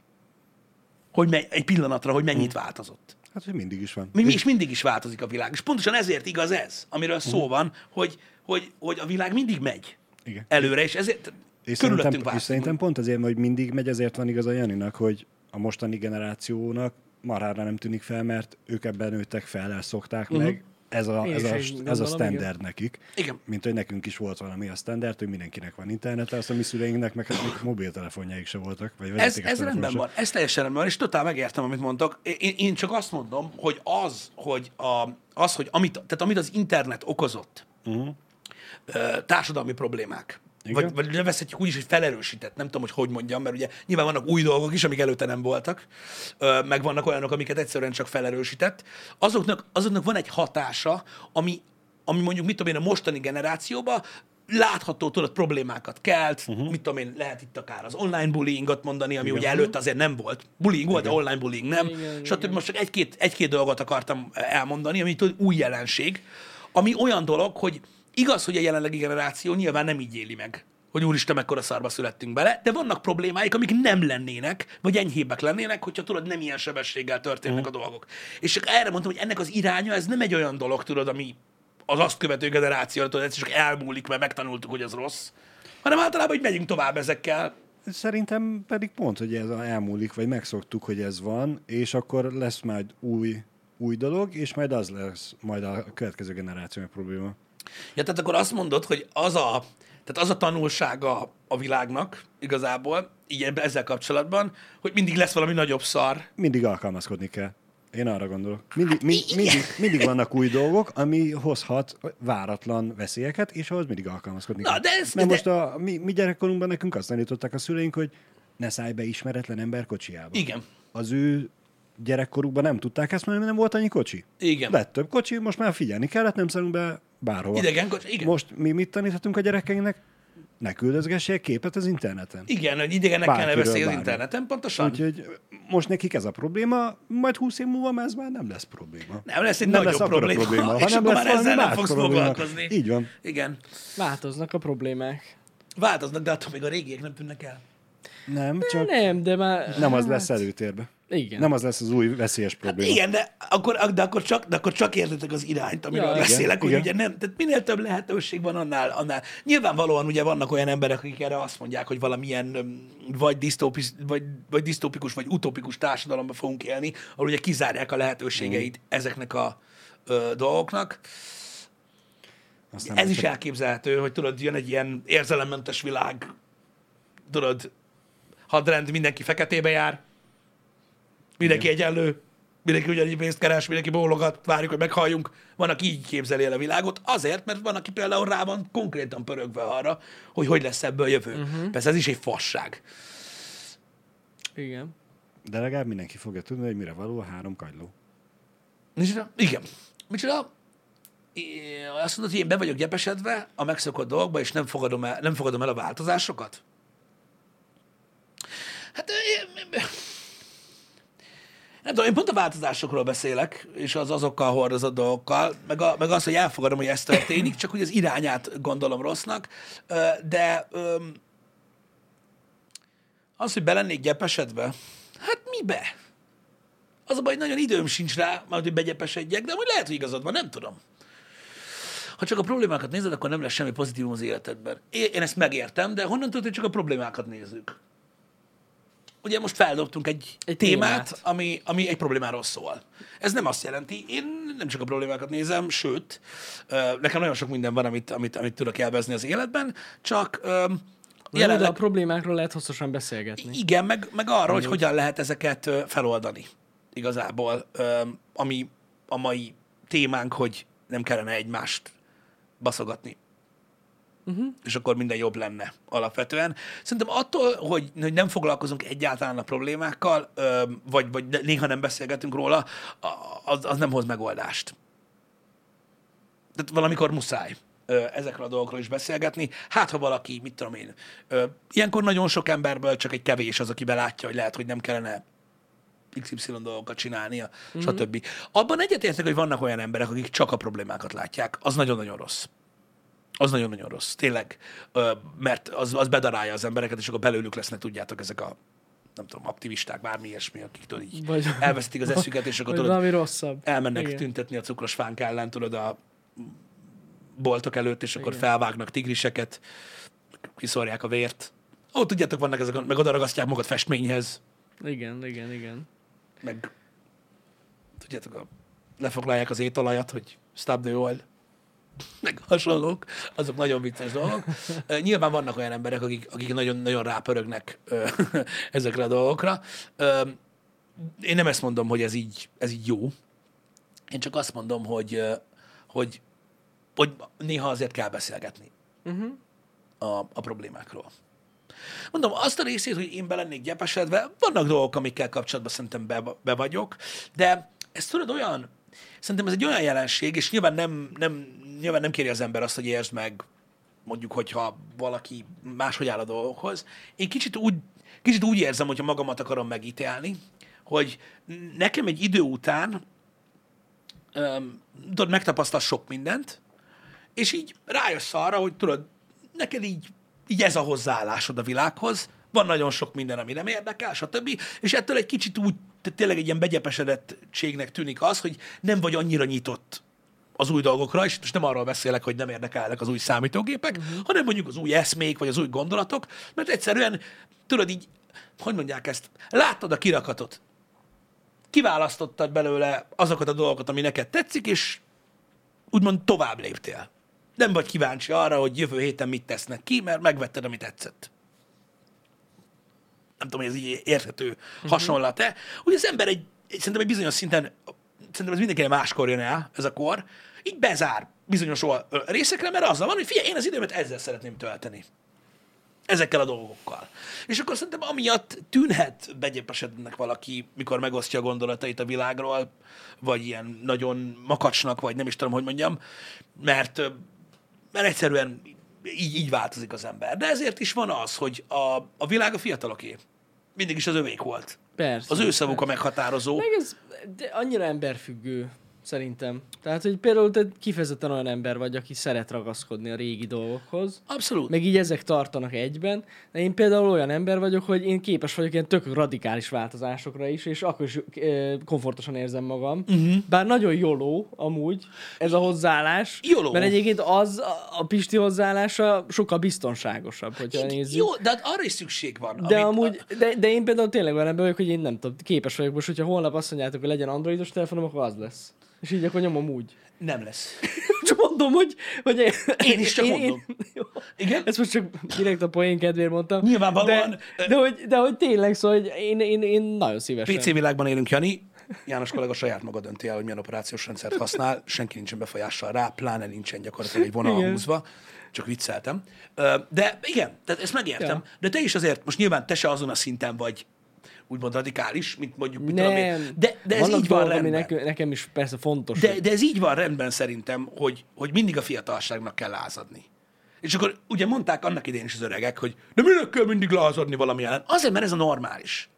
S1: Hogy me- egy pillanatra, hogy mennyit változott.
S2: Hát, hogy mindig is van.
S1: Mi, és mindig is változik a világ. És pontosan ezért igaz ez, amiről szó van, hogy, hogy, hogy a világ mindig megy
S2: Igen.
S1: előre, és ezért
S2: És
S1: körülöttünk
S2: szerintem, és szerintem pont azért, hogy mindig megy, ezért van igaz a Janinak, hogy a mostani generációnak marhára nem tűnik fel, mert ők ebben nőttek fel, ezt szokták uh-huh. meg. Ez a,
S3: Én
S2: ez, a, ez a standard nekik.
S1: Igen.
S2: Mint hogy nekünk is volt valami a standard, hogy mindenkinek van internete, azt a mi szüleinknek meg hát mobiltelefonjaik se voltak. Vagy
S1: Ez, ez rendben
S2: se.
S1: van, ez teljesen rendben van, és totál megértem, amit mondtok. Én, én csak azt mondom, hogy az, hogy, a, az, hogy amit, tehát amit az internet okozott, uh-huh. társadalmi problémák,
S2: Igen.
S1: vagy, vagy nevezhetjük úgy is, hogy felerősített, nem tudom, hogy hogy mondjam, mert ugye nyilván vannak új dolgok is, amik előtte nem voltak, meg vannak olyanok, amiket egyszerűen csak felerősített. Azoknak, azoknak van egy hatása, ami, ami mondjuk, mit tudom én, a mostani generációban látható, tudod, problémákat kelt, uh-huh. mit tudom én, lehet itt akár az online bullyingot mondani, ami Igen. ugye előtte azért nem volt. Bullying volt, de online bullying nem.
S3: Igen,
S1: Stb. Most csak egy-két, egy-két dolgot akartam elmondani, ami tudod, új jelenség, ami olyan dolog, hogy igaz, hogy a jelenlegi generáció nyilván nem így éli meg, hogy úristen, mekkora szarba születtünk bele, de vannak problémáik, amik nem lennének, vagy enyhébbek lennének, hogyha tudod, nem ilyen sebességgel történnek uh-huh. a dolgok. És csak erre mondtam, hogy ennek az iránya, ez nem egy olyan dolog, tudod, ami az azt követő generáció, tudod, ez csak elmúlik, mert megtanultuk, hogy ez rossz, hanem általában, hogy megyünk tovább ezekkel.
S2: Szerintem pedig pont, hogy ez elmúlik, vagy megszoktuk, hogy ez van, és akkor lesz majd új, új dolog, és majd az lesz majd a következő generáció probléma.
S1: Ja, tehát akkor azt mondod, hogy az a, tehát az a tanulsága a világnak igazából, így ezzel kapcsolatban, hogy mindig lesz valami nagyobb szar.
S2: Mindig alkalmazkodni kell. Én arra gondolok. Mindig, mi, mindig, mindig vannak új dolgok, ami hozhat váratlan veszélyeket, és ahhoz mindig alkalmazkodni
S1: Na,
S2: kell.
S1: de ez-
S2: Mert
S1: de-
S2: most a mi, mi gyerekkorunkban nekünk azt tanították a szüleink, hogy ne szállj be ismeretlen ember kocsiába.
S1: Igen.
S2: Az ő gyerekkorukban nem tudták ezt mondani, mert nem volt annyi kocsi.
S1: Igen.
S2: Lett több kocsi, most már figyelni kellett, nem szállunk be bárhova.
S1: Idegen kocsi, igen.
S2: Most mi mit taníthatunk a gyerekeinknek? Ne küldözgessék képet az interneten.
S1: Igen, hogy idegenek kellene beszélni az interneten, pontosan.
S2: Úgyhogy most nekik ez a probléma, majd 20 év múlva már ez már nem lesz probléma.
S1: Nem lesz egy
S2: nem
S1: nagyobb
S2: lesz
S1: probléma,
S2: probléma
S1: és
S2: hanem
S1: akkor
S2: lesz
S1: már ezzel nem fogsz
S2: probléma.
S1: foglalkozni.
S2: Így van.
S1: Igen.
S3: Változnak a problémák.
S1: Változnak, de attól még a régiek nem tűnnek el.
S2: Nem, csak
S3: Nem, de már...
S2: nem az lesz előtérbe.
S3: Igen.
S2: Nem az lesz az új veszélyes probléma.
S1: Igen, de akkor, de akkor, csak, de akkor csak értetek az irányt, amiről
S3: Ja,
S1: ja,
S3: igen,
S1: beszélek, hogy
S2: igen.
S1: ugye nem, tehát minél több lehetőség van annál, annál. Nyilvánvalóan ugye vannak olyan emberek, akik erre azt mondják, hogy valamilyen vagy, disztópis, vagy, vagy disztópikus, vagy utopikus társadalomban fogunk élni, ahol ugye kizárják a lehetőségeit
S2: Mm.
S1: ezeknek a ö, dolgoknak.
S2: Aztán
S1: Ez is elképzelhető, hogy tudod, jön egy ilyen érzelemmentes világ, tudod, hadrend, mindenki feketébe jár, mindenki
S2: Igen.
S1: egyenlő, mindenki ugyanígy pénzt keres, mindenki bólogat, várjuk, hogy meghalljunk. Van, aki így képzeli el a világot, azért, mert van, aki például rá van konkrétan pörögve arra, hogy hogy lesz ebből jövő. Uh-huh. Persze ez is egy fasság.
S3: Igen.
S2: De legalább mindenki fogja tudni, hogy mire való a három kagyló.
S1: Micsoda? Igen. Micsoda? É, Azt mondod, hogy én be vagyok gyepesedve a megszokott dolgokba, és nem fogadom el, nem fogadom el a változásokat? Hát én, nem tudom, én pont a változásokról beszélek, és az azokkal hordozott dolgokkal, meg, a, meg az, hogy elfogadom, hogy ez történik, csak hogy az irányát gondolom rossznak, de az, hogy belennék gyepesedve, hát mibe? Az a baj, nagyon időm sincs rá, majd hogy begyepesedjek, de hogy lehet, hogy igazad van, nem tudom. Ha csak a problémákat nézed, akkor nem lesz semmi pozitívum az életedben. Én ezt megértem, de honnan tudod, hogy csak a problémákat nézzük? Ugye most feldobtunk egy, egy témát,
S3: témát.
S1: Ami, ami egy problémáról szól. Ez nem azt jelenti, én nem csak a problémákat nézem, sőt, nekem nagyon sok minden van, amit, amit, amit tudok élvezni az életben, csak
S3: Jelenleg... De a problémákról lehet hosszasan beszélgetni.
S1: igen, meg, meg arra, hogy hogyan lehet ezeket feloldani igazából, ami a mai témánk, hogy nem kellene egymást baszogatni. Uh-huh. És akkor minden jobb lenne alapvetően. Szerintem attól, hogy, hogy nem foglalkozunk egyáltalán a problémákkal, ö, vagy, vagy néha nem beszélgetünk róla, az, az nem hoz megoldást. Tehát valamikor muszáj ö, ezekről a dolgokról is beszélgetni. Hát, ha valaki, mit tudom én, ö, ilyenkor nagyon sok emberből csak egy kevés az, aki belátja, hogy lehet, hogy nem kellene XY dolgokat csinálnia, mm-hmm. stb. Abban egyetértek, hogy vannak olyan emberek, akik csak a problémákat látják. Az nagyon-nagyon rossz. Az nagyon-nagyon rossz. Tényleg. Mert az, az bedarálja az embereket, és akkor belőlük lesznek, tudjátok, ezek a nem tudom, aktivisták, bármi ilyesmi, akik tudod, így
S3: Vagy-
S1: elvesztik az eszüket, és akkor tudod,
S3: rosszabb.
S1: elmennek
S3: Igen.
S1: tüntetni a cukros fánk ellen, tudod, a boltok előtt, és akkor
S3: Igen.
S1: felvágnak tigriseket, kiszorják a vért. Ó, tudjátok, vannak ezek, a- meg oda ragasztják magukat festményhez,
S3: Igen, igen, igen.
S1: meg tudjátok, a, lefoglalják az étolajat, hogy stop the oil, meg hasonlók, azok nagyon vicces dolgok. Nyilván vannak olyan emberek, akik, akik nagyon, nagyon rápörögnek ezekre a dolgokra. Én nem ezt mondom, hogy ez így, ez így jó. Én csak azt mondom, hogy, hogy, hogy néha azért kell beszélgetni
S3: Uh-huh.
S1: a, a problémákról. Mondom, azt a részét, hogy én be lennék gyepesedve, vannak dolgok, amikkel kapcsolatban szerintem be, be vagyok, de ez tudod olyan, szerintem ez egy olyan jelenség, és nyilván nem, nem, nyilván nem kéri az ember azt, hogy értsd meg, mondjuk, hogyha valaki máshogy áll a dolgokhoz. Én kicsit úgy, kicsit úgy érzem, hogyha magamat akarom megítélni, hogy nekem egy idő után öm, tudod, megtapasztalsz sok mindent, és így rájössz arra, hogy tudod, neked így, így ez a hozzáállásod a világhoz, van nagyon sok minden, ami nem érdekel, stb. És ettől egy kicsit úgy, tehát tényleg egy ilyen begyepesedettségnek tűnik az, hogy nem vagy annyira nyitott az új dolgokra, és most nem arról beszélek, hogy nem érdekelnek az új számítógépek, uh-huh. hanem mondjuk az új eszmék, vagy az új gondolatok, mert egyszerűen, tudod így, hogy mondják ezt, láttad a kirakatot, kiválasztottad belőle azokat a dolgokat, ami neked tetszik, és úgymond tovább léptél. Nem vagy kíváncsi arra, hogy jövő héten mit tesznek ki, mert megvetted, amit tetszett. Nem tudom, hogy ez így érthető uh-huh. hasonlat-e. Ugye az ember egy, szerintem egy bizonyos szinten, szerintem ez mindenkinek máskor jön el, ez a kor, így bezár bizonyos részekre, mert azzal van, hogy figyelj, én az időmet ezzel szeretném tölteni. Ezekkel a dolgokkal. És akkor szerintem amiatt tűnhet begyepesednek valaki, mikor megosztja a gondolatait a világról, vagy ilyen nagyon makacsnak, vagy nem is tudom, hogy mondjam, mert, mert egyszerűen így, így változik az ember. De ezért is van az, hogy a, a világ a fiataloké. Mindig is az övék volt.
S3: Persze.
S1: Az ő szavuk a meghatározó.
S3: Meg ez de annyira emberfüggő. Szerintem. Tehát, hogy például te kifejezetten olyan ember vagy, aki szeret ragaszkodni a régi dolgokhoz,
S1: Abszolút.
S3: meg így ezek tartanak egyben, de én például olyan ember vagyok, hogy én képes vagyok ilyen tök radikális változásokra is, és akkor is eh, komfortosan érzem magam. Uh-huh. Bár nagyon jóló amúgy ez a hozzáállás,
S1: Jóló.
S3: mert egyébként az a- a Pisti hozzáállása sokkal biztonságosabb, hogyha nézzük.
S1: Jó, de hát arra is szükség van.
S3: De amúgy, de, de én például tényleg olyan ember vagyok, hogy én nem tudom, képes vagyok most, hogyha holnap azt mondjátok, hogy legyen androidos telefonom, akkor az lesz. És így akkor nyomom úgy.
S1: Nem lesz.
S3: Csak mondom, hogy... hogy én,
S1: Én is csak mondom.
S3: jó.
S1: Igen?
S3: Ezt most csak direkt a poén kedvéért mondtam.
S1: Nyilvánvalóan,
S3: De, de, hogy, de hogy tényleg, szóval hogy én, én, én nagyon szívesen.
S1: PC világban élünk, Jani. János kollega saját maga dönti el, hogy milyen operációs rendszert használ, senki nincsen befolyással rá, pláne nincsen gyakorlatilag egy vonal
S3: Igen.
S1: húzva, csak vicceltem. De igen, tehát ezt megértem.
S3: Ja.
S1: De te is azért, most nyilván te se azon a szinten vagy úgymond radikális, mint mondjuk, mit tudom én. De, de ez
S3: Vannak
S1: így van rendben.
S3: nekem, nekem is persze fontos.
S1: De, de ez így van rendben szerintem, hogy, hogy mindig a fiatalságnak kell lázadni. És akkor ugye mondták annak idén is az öregek, hogy de minek kell mindig lázadni valami ellen? Azért, mert ez a normális.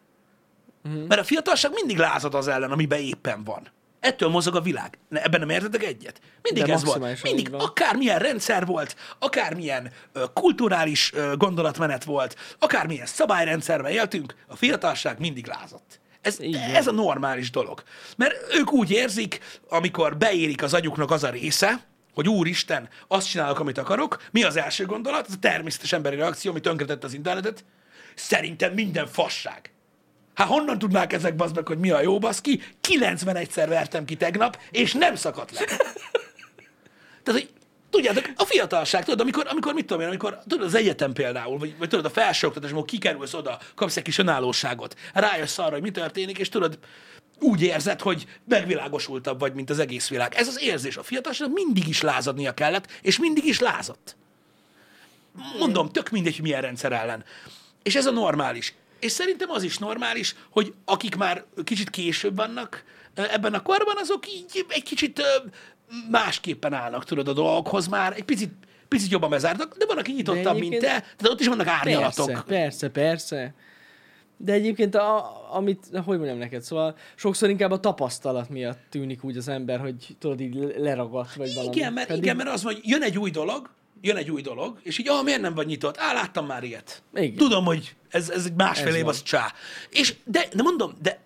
S3: Mhm.
S1: Mert a fiatalság mindig lázad az ellen, amiben éppen van. Ettől mozog a világ. Ne, ebben nem értetek egyet? Mindig
S3: De
S1: ez volt. Mindig
S3: van.
S1: akármilyen rendszer volt, akármilyen ö, kulturális ö, gondolatmenet volt, akármilyen szabályrendszerben éltünk, a fiatalság mindig lázadt. Ez, ez a normális dolog. Mert ők úgy érzik, amikor beérik az agyuknak az a része, hogy úristen, azt csinálok, amit akarok, mi az első gondolat? Ez a természetes emberi reakció, ami tönkretett az internetet. Szerintem minden fasság. Hát honnan tudnák ezek bazd meg, hogy mi a jó baszki? 91-szer vertem ki tegnap, és nem szakadt le. Tehát, hogy tudjátok, a fiatalság, tudod, amikor, amikor mit tudom én, amikor tudod, az egyetem például, vagy, vagy tudod, a felsőoktatás, amikor kikerülsz oda, kapsz egy kis önállóságot, rájössz arra, hogy mi történik, és tudod, úgy érzed, hogy megvilágosultabb vagy, mint az egész világ. Ez az érzés. A fiatalság mindig is lázadnia kellett, és mindig is lázadt. Mondom, tök mindegy, hogy milyen rendszer ellen. És ez a normális. És szerintem az is normális, hogy akik már kicsit később vannak ö, ebben a korban, azok így egy kicsit ö, másképpen állnak, tudod, a dolgokhoz már, egy picit, picit jobban bezártak, de van, aki nyitottabb, mint te, de ott is vannak árnyalatok.
S3: Persze, persze, persze. De egyébként, a, amit, hogy mondjam neked, szóval sokszor inkább a tapasztalat miatt tűnik úgy az ember, hogy tudod, így leragadt, vagy valami.
S1: Igen, mert, igen, mert az, hogy jön egy új dolog, jön egy új dolog, és így, ah, miért nem vagy nyitott? Á, láttam már ilyet.
S3: Igen.
S1: Tudom, hogy ez, ez egy másfél
S3: Ez
S1: év,
S3: van.
S1: az csá. És, de, de mondom, de,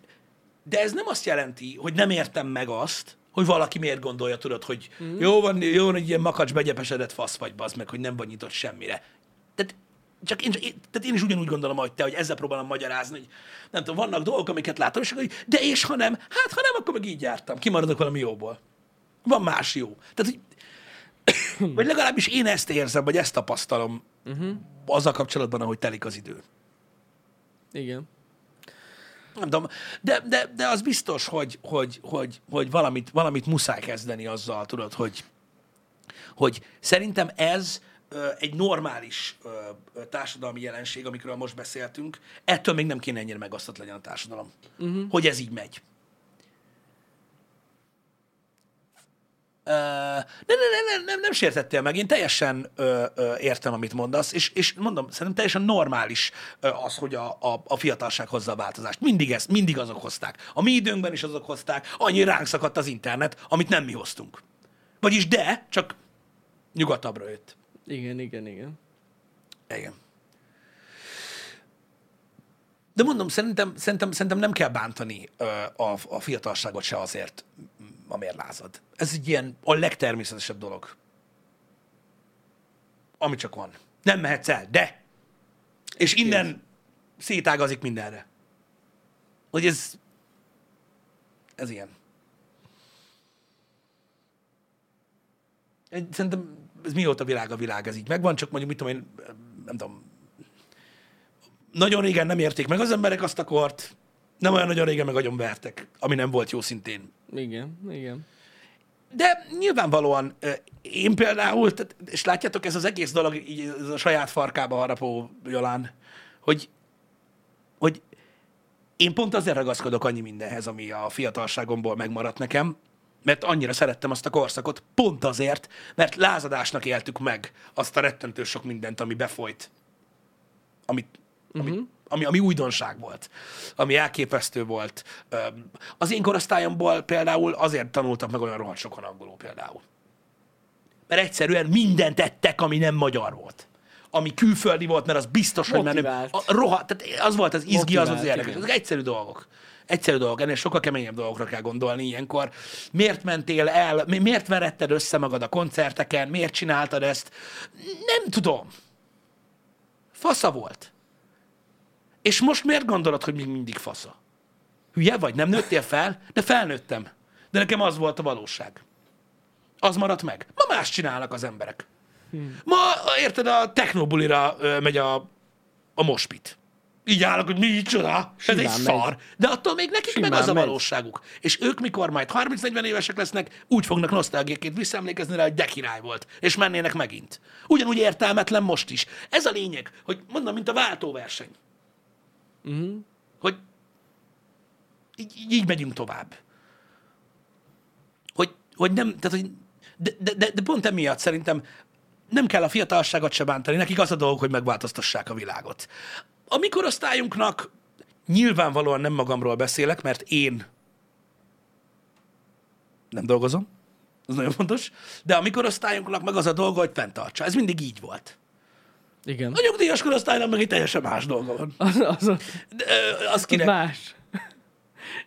S1: de ez nem azt jelenti, hogy nem értem meg azt, hogy valaki miért gondolja, tudod, hogy mm. jó van, jó van, egy ilyen makacs begyepesedett fasz vagy, bazd meg, hogy nem vagy nyitott semmire. Tehát csak én, tehát én is ugyanúgy gondolom, hogy te, hogy ezzel próbálom magyarázni, hogy nem tudom, vannak dolgok, amiket látom, és akkor, hogy de és ha nem, hát ha nem, akkor meg így jártam, kimaradok valami jóból. Van más jó. Tehát, hogy vagy legalábbis én ezt érzem, vagy ezt tapasztalom uh-huh. azzal kapcsolatban, ahogy telik az idő.
S3: Igen.
S1: Nem tudom, de, de, de az biztos, hogy, hogy, hogy, hogy valamit, valamit muszáj kezdeni azzal, tudod, hogy, hogy szerintem ez ö, egy normális ö, ö, társadalmi jelenség, amikről most beszéltünk, ettől még nem kéne ennyire megosztott legyen a társadalom. Uh-huh. Hogy ez így megy. Nem, nem, nem, nem, nem, sértettél meg, én teljesen ö, ö, értem, amit mondasz, és, és mondom, szerintem teljesen normális ö, az, hogy a, a, a fiatalság hozza a változást. Mindig ezt, mindig azok hozták. A mi időnkben is azok hozták, annyi ránk szakadt az internet, amit nem mi hoztunk. Vagyis de, csak nyugatabbra jött.
S3: Igen, igen, igen.
S1: Igen. De mondom, szerintem, szerintem, szerintem nem kell bántani ö, a, a fiatalságot se azért, amért lázad. Ez egy ilyen a legtermészetesebb dolog. Ami csak van. Nem mehetsz el, de. És innen szétágazik mindenre. Hogy ez... Ez ilyen. Szerintem ez mióta világ a világ, ez így megvan, csak mondjuk, mit tudom én, nem tudom, nagyon régen nem érték meg az emberek azt a kort, nem olyan nagyon régen meg agyon vertek, ami nem volt jó szintén.
S3: Igen, igen.
S1: De nyilvánvalóan én például, tehát, és látjátok, ez az egész dolog, így, ez a saját farkába harapó Jolán, hogy, hogy én pont azért ragaszkodok annyi mindenhez, ami a fiatalságomból megmaradt nekem, mert annyira szerettem azt a korszakot, pont azért, mert lázadásnak éltük meg azt a rettentő sok mindent, ami befolyt, amit, amit, ami, ami újdonság volt, ami elképesztő volt. Az én korosztályomból például azért tanultak meg olyan rohadt sokan angolul például. Mert egyszerűen mindent ettek, ami nem magyar volt. Ami külföldi volt, mert az biztos, hogy menő.
S3: Motivált.
S1: A rohadt, tehát az volt az izgi, az az
S3: Motivált,
S1: érdekes. Ezek egyszerű dolgok. Egyszerű dolgok, ennél sokkal keményebb dolgokra kell gondolni ilyenkor. Miért mentél el, mi- miért veretted össze magad a koncerteken, miért csináltad ezt? Nem tudom. Fasza volt. És most miért gondolod, hogy még mindig fasza? Hülye vagy? Nem nőttél fel? De felnőttem. De nekem az volt a valóság. Az maradt meg. Ma más csinálnak az emberek. Ma, érted, a technobulira megy a, a mospit. Így állok, hogy micsoda, ez egy
S3: Simán
S1: szar. De attól még nekik meg
S3: Simán
S1: az a
S3: megy.
S1: valóságuk. És ők mikor majd 30-40 évesek lesznek, úgy fognak nosztalgiaként visszaemlékezni rá, hogy de király volt. És mennének megint. Ugyanúgy értelmetlen most is. Ez a lényeg, hogy mondom, mint a váltóverseny.
S3: Uh-huh.
S1: Hogy így, így- megyünk tovább. Hogy, hogy nem, tehát, hogy de, de, de, de pont emiatt szerintem nem kell a fiatalságot se bántani, nekik az a dolog, hogy megváltoztassák a világot. A mi korosztályunknak nyilvánvalóan nem magamról beszélek, mert én nem dolgozom, ez nagyon fontos, de a mi korosztályunknak meg az a dolga, hogy fenntartsa. Ez mindig így volt.
S3: Igen.
S1: A nyugdíjas korosztálynak meg egy teljesen más dolga van.
S3: Az, az, az,
S1: De, az kinek?
S3: más.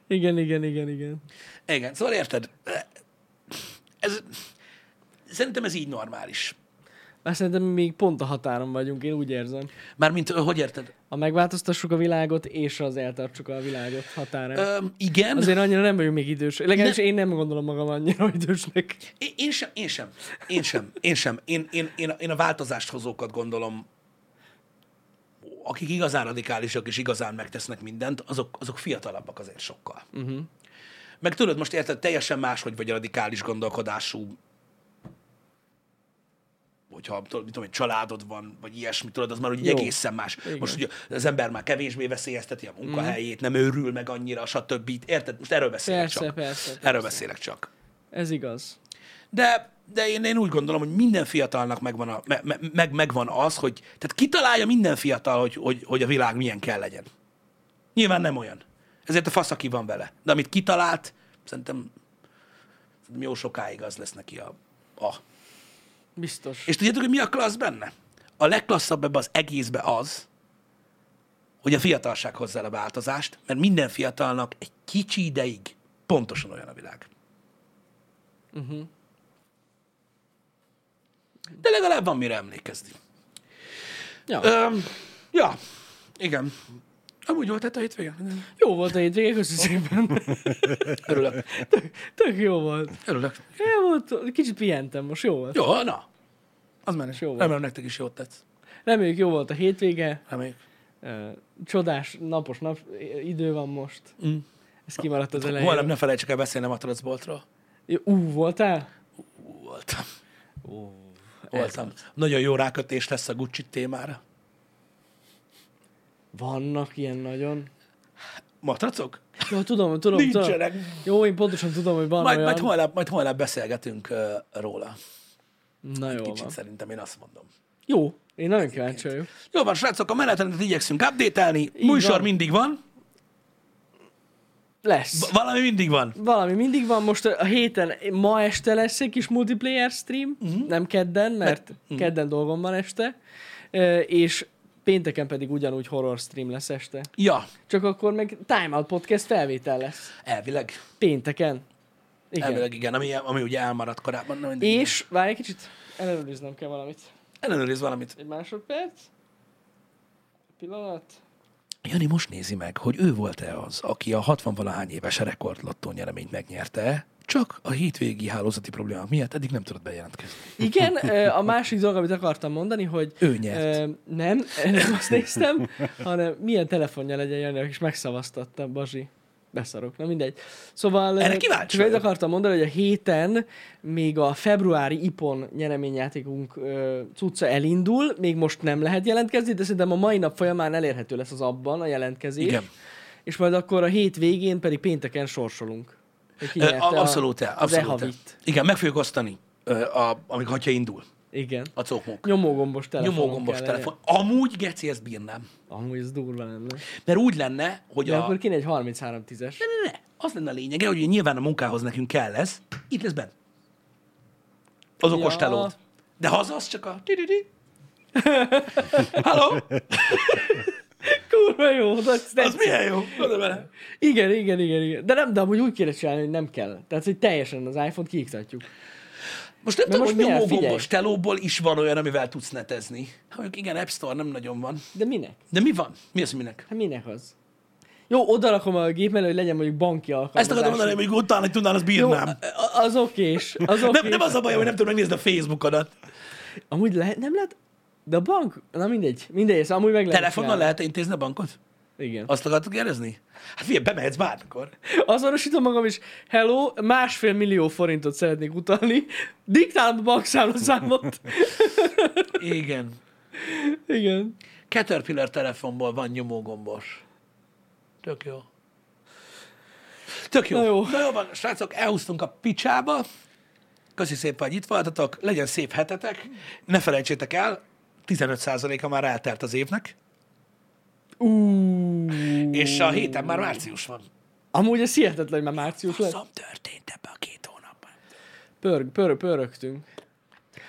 S3: Igen, igen, igen, igen.
S1: Igen, szóval érted? Ez, szerintem ez így normális.
S3: Azt szerintem még pont a határon vagyunk, én úgy érzem.
S1: Mármint, hogy érted?
S3: Ha megváltoztassuk a világot, és az eltartsuk a világot határán.
S1: Ö, igen,
S3: Azért annyira nem vagyunk még idős. Legalábbis én nem gondolom magam annyira idősnek.
S1: én, én sem, én sem, én sem, én sem. Én, én, én, a- én a változást hozókat gondolom, akik igazán radikálisak és igazán megtesznek mindent, azok, azok fiatalabbak azért sokkal. Uh-huh. Meg tudod, most érted, teljesen más, hogy vagy a radikális gondolkodású hogyha tudod, mit tudom, egy családod van, vagy ilyesmi, tudod, az már úgy egészen más.
S3: Igen.
S1: Most ugye az ember már kevésbé veszélyezteti a munkahelyét, nem őrül meg annyira, stb. Érted? Most erről beszélek
S3: Persze,
S1: csak.
S3: persze, persze.
S1: Erről beszélek csak.
S3: Ez igaz.
S1: De, de én, én úgy gondolom, hogy minden fiatalnak megvan, a, me, me, meg, megvan az, hogy tehát kitalálja minden fiatal, hogy, hogy, hogy a világ milyen kell legyen. Nyilván nem olyan. Ezért a fasz, aki van vele. De amit kitalált, szerintem, szerintem jó sokáig az lesz neki a, a.
S3: Biztos.
S1: És tudjátok, hogy mi a klassz benne? A legklasszabb ebbe az egészbe az, hogy a fiatalság hozza el a változást, mert minden fiatalnak egy kicsi ideig pontosan olyan a világ.
S3: Uh-huh.
S1: De legalább van mire emlékezni.
S3: Ja.
S1: Öm, ja, igen. Amúgy volt tehát a hétvége?
S3: Jó volt a hétvége, köszi szépen.
S1: Örülök.
S3: Tök jó volt.
S1: Örülök.
S3: Jó volt, kicsit pihentem most, jó volt.
S1: Jó, na. Az menés.
S3: Jó volt.
S1: Remélem nektek is jót tetsz.
S3: Reméljük jó volt a hétvége.
S1: Reméljük.
S3: Csodás, napos nap, idő van most.
S1: Mm.
S3: Ez kimaradt az
S1: Holnap
S3: elején.
S1: ne felejtsek el beszélni a matracboltról.
S3: Ú, voltál?
S1: Ú, voltam.
S3: Ó,
S1: Voltam. Nagyon jó rákötés lesz a Gucci témára.
S3: Vannak ilyen nagyon.
S1: Matracok?
S3: Jó, tudom, tudom, tudom.
S1: Nincsenek.
S3: Jó, én pontosan tudom, hogy van
S1: Majd,
S3: olyan.
S1: majd, holnap, majd holnap beszélgetünk uh, róla.
S3: Na jó
S1: Kicsit
S3: van.
S1: szerintem én azt mondom.
S3: Jó, én nagyon kíváncsi vagyok.
S1: Jó van, srácok, a menetrendet igyekszünk update-elni. Műsor
S3: van.
S1: mindig van.
S3: Lesz.
S1: V- valami mindig van.
S3: Valami mindig van, most a héten, ma este lesz egy kis multiplayer stream, uh-huh. nem kedden, mert uh-huh. kedden dolgom van este, Ö, és pénteken pedig ugyanúgy horror stream lesz este.
S1: Ja,
S3: Csak akkor meg Time Out Podcast felvétel lesz.
S1: elvileg.
S3: Pénteken. Igen.
S1: Elvileg igen, ami, ami ugye elmaradt korábban. Na, mindig.
S3: És, várj egy kicsit, ellenőriznem kell valamit.
S1: Ellenőriz valamit.
S3: Egy másodperc. Pillanat.
S1: Jani most nézi meg, hogy ő volt-e az, aki a 60 valahány éves rekordlottó nyereményt megnyerte, csak a hétvégi hálózati problémák miatt eddig nem tudott bejelentkezni.
S3: Igen, a másik dolog, amit akartam mondani, hogy
S1: Ő nyert.
S3: Nem, nem azt néztem, hanem milyen telefonja legyen Jani, és megszavaztatta Bazsi. Beszarok, na mindegy. Szóval
S1: Erre kíváncsi
S3: csak akartam mondani, hogy a héten még a februári IPON nyereményjátékunk cucca elindul, még most nem lehet jelentkezni, de szerintem a mai nap folyamán elérhető lesz az abban a jelentkezés.
S1: Igen.
S3: És majd akkor a hét végén pedig pénteken sorsolunk.
S1: A- Abszolút el, abszolút el. Igen, meg fogjuk osztani, a, amikor, hogyha indul.
S3: Igen.
S1: a cokmok.
S3: Nyomógombos telefon.
S1: Nyomógombos telefon. Amúgy, geci, ezt bírnám.
S3: Amúgy ez durva lenne.
S1: Mert úgy lenne, hogy
S3: De
S1: a...
S3: akkor kéne egy 33 10-es.
S1: Ne, ne, ne. Az lenne a lényege, hogy nyilván a munkához nekünk kell ez. Itt lesz benne. Az okos
S3: Ja.
S1: telód. De haza az csak a... Halló?
S3: Kurva jó, de
S1: Az
S3: tetszik.
S1: milyen jó? Oda.
S3: Igen, igen, igen, igen. De nem, de amúgy úgy kéne csinálni, hogy nem kell. Tehát, hogy teljesen az iPhone-t kiiktatjuk.
S1: Most nem
S3: Mert
S1: tudom,
S3: most
S1: hogy nyomógombos telóból is van olyan, amivel tudsz netezni. Ha mondjuk igen, App Store nem nagyon van.
S3: De minek?
S1: De mi van? Mi az, minek?
S3: Hát minek az? Jó, odarakom a gép mellé, hogy legyen mondjuk banki alkalmazás.
S1: Ezt akartam mondani, hogy utána, hogy tudnál,
S3: Jó,
S1: bírnám.
S3: a- az okés. Az okés.
S1: Nem, nem az a baj, hogy nem tudom megnézni a Facebookodat.
S3: Amúgy lehet, nem lehet? De a bank, na mindegy, mindegy, ezt amúgy meg lehet
S1: Telefonnal lehet intézni a bankot?
S3: Igen.
S1: Azt akartuk kérdezni? Hát figyelj, bemehetsz bármikor.
S3: Azonosítom magam is, hello, másfél millió forintot szeretnék utalni, diktálom a bankszámlaszámot.
S1: Igen.
S3: Igen.
S1: Caterpillar telefonból van nyomógombos. Tök jó. Tök jó.
S3: Na jó.
S1: Na jó van, srácok, elhúztunk a picsába. Köszi szépen, hogy itt voltatok. Legyen szép hetetek. Ne felejtsétek el, 15%-a már eltelt az évnek,
S3: Uh,
S1: és a héten már március van.
S3: amúgy ez hihetetlen, hogy már március lett.
S1: Szom történt ebbe a két hónapban.
S3: Pörg, pörg, pörögtünk.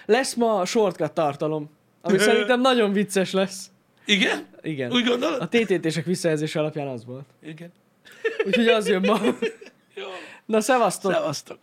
S3: Lesz ma shortcut tartalom, ami szerintem nagyon vicces lesz.
S1: Igen?
S3: Igen.
S1: Úgy gondolod?
S3: A TTT-sek visszajelzése alapján az volt.
S1: Igen.
S3: Úgyhogy az jön ma.
S1: Jó.
S3: Na, szevasztok!
S1: Szevasztok.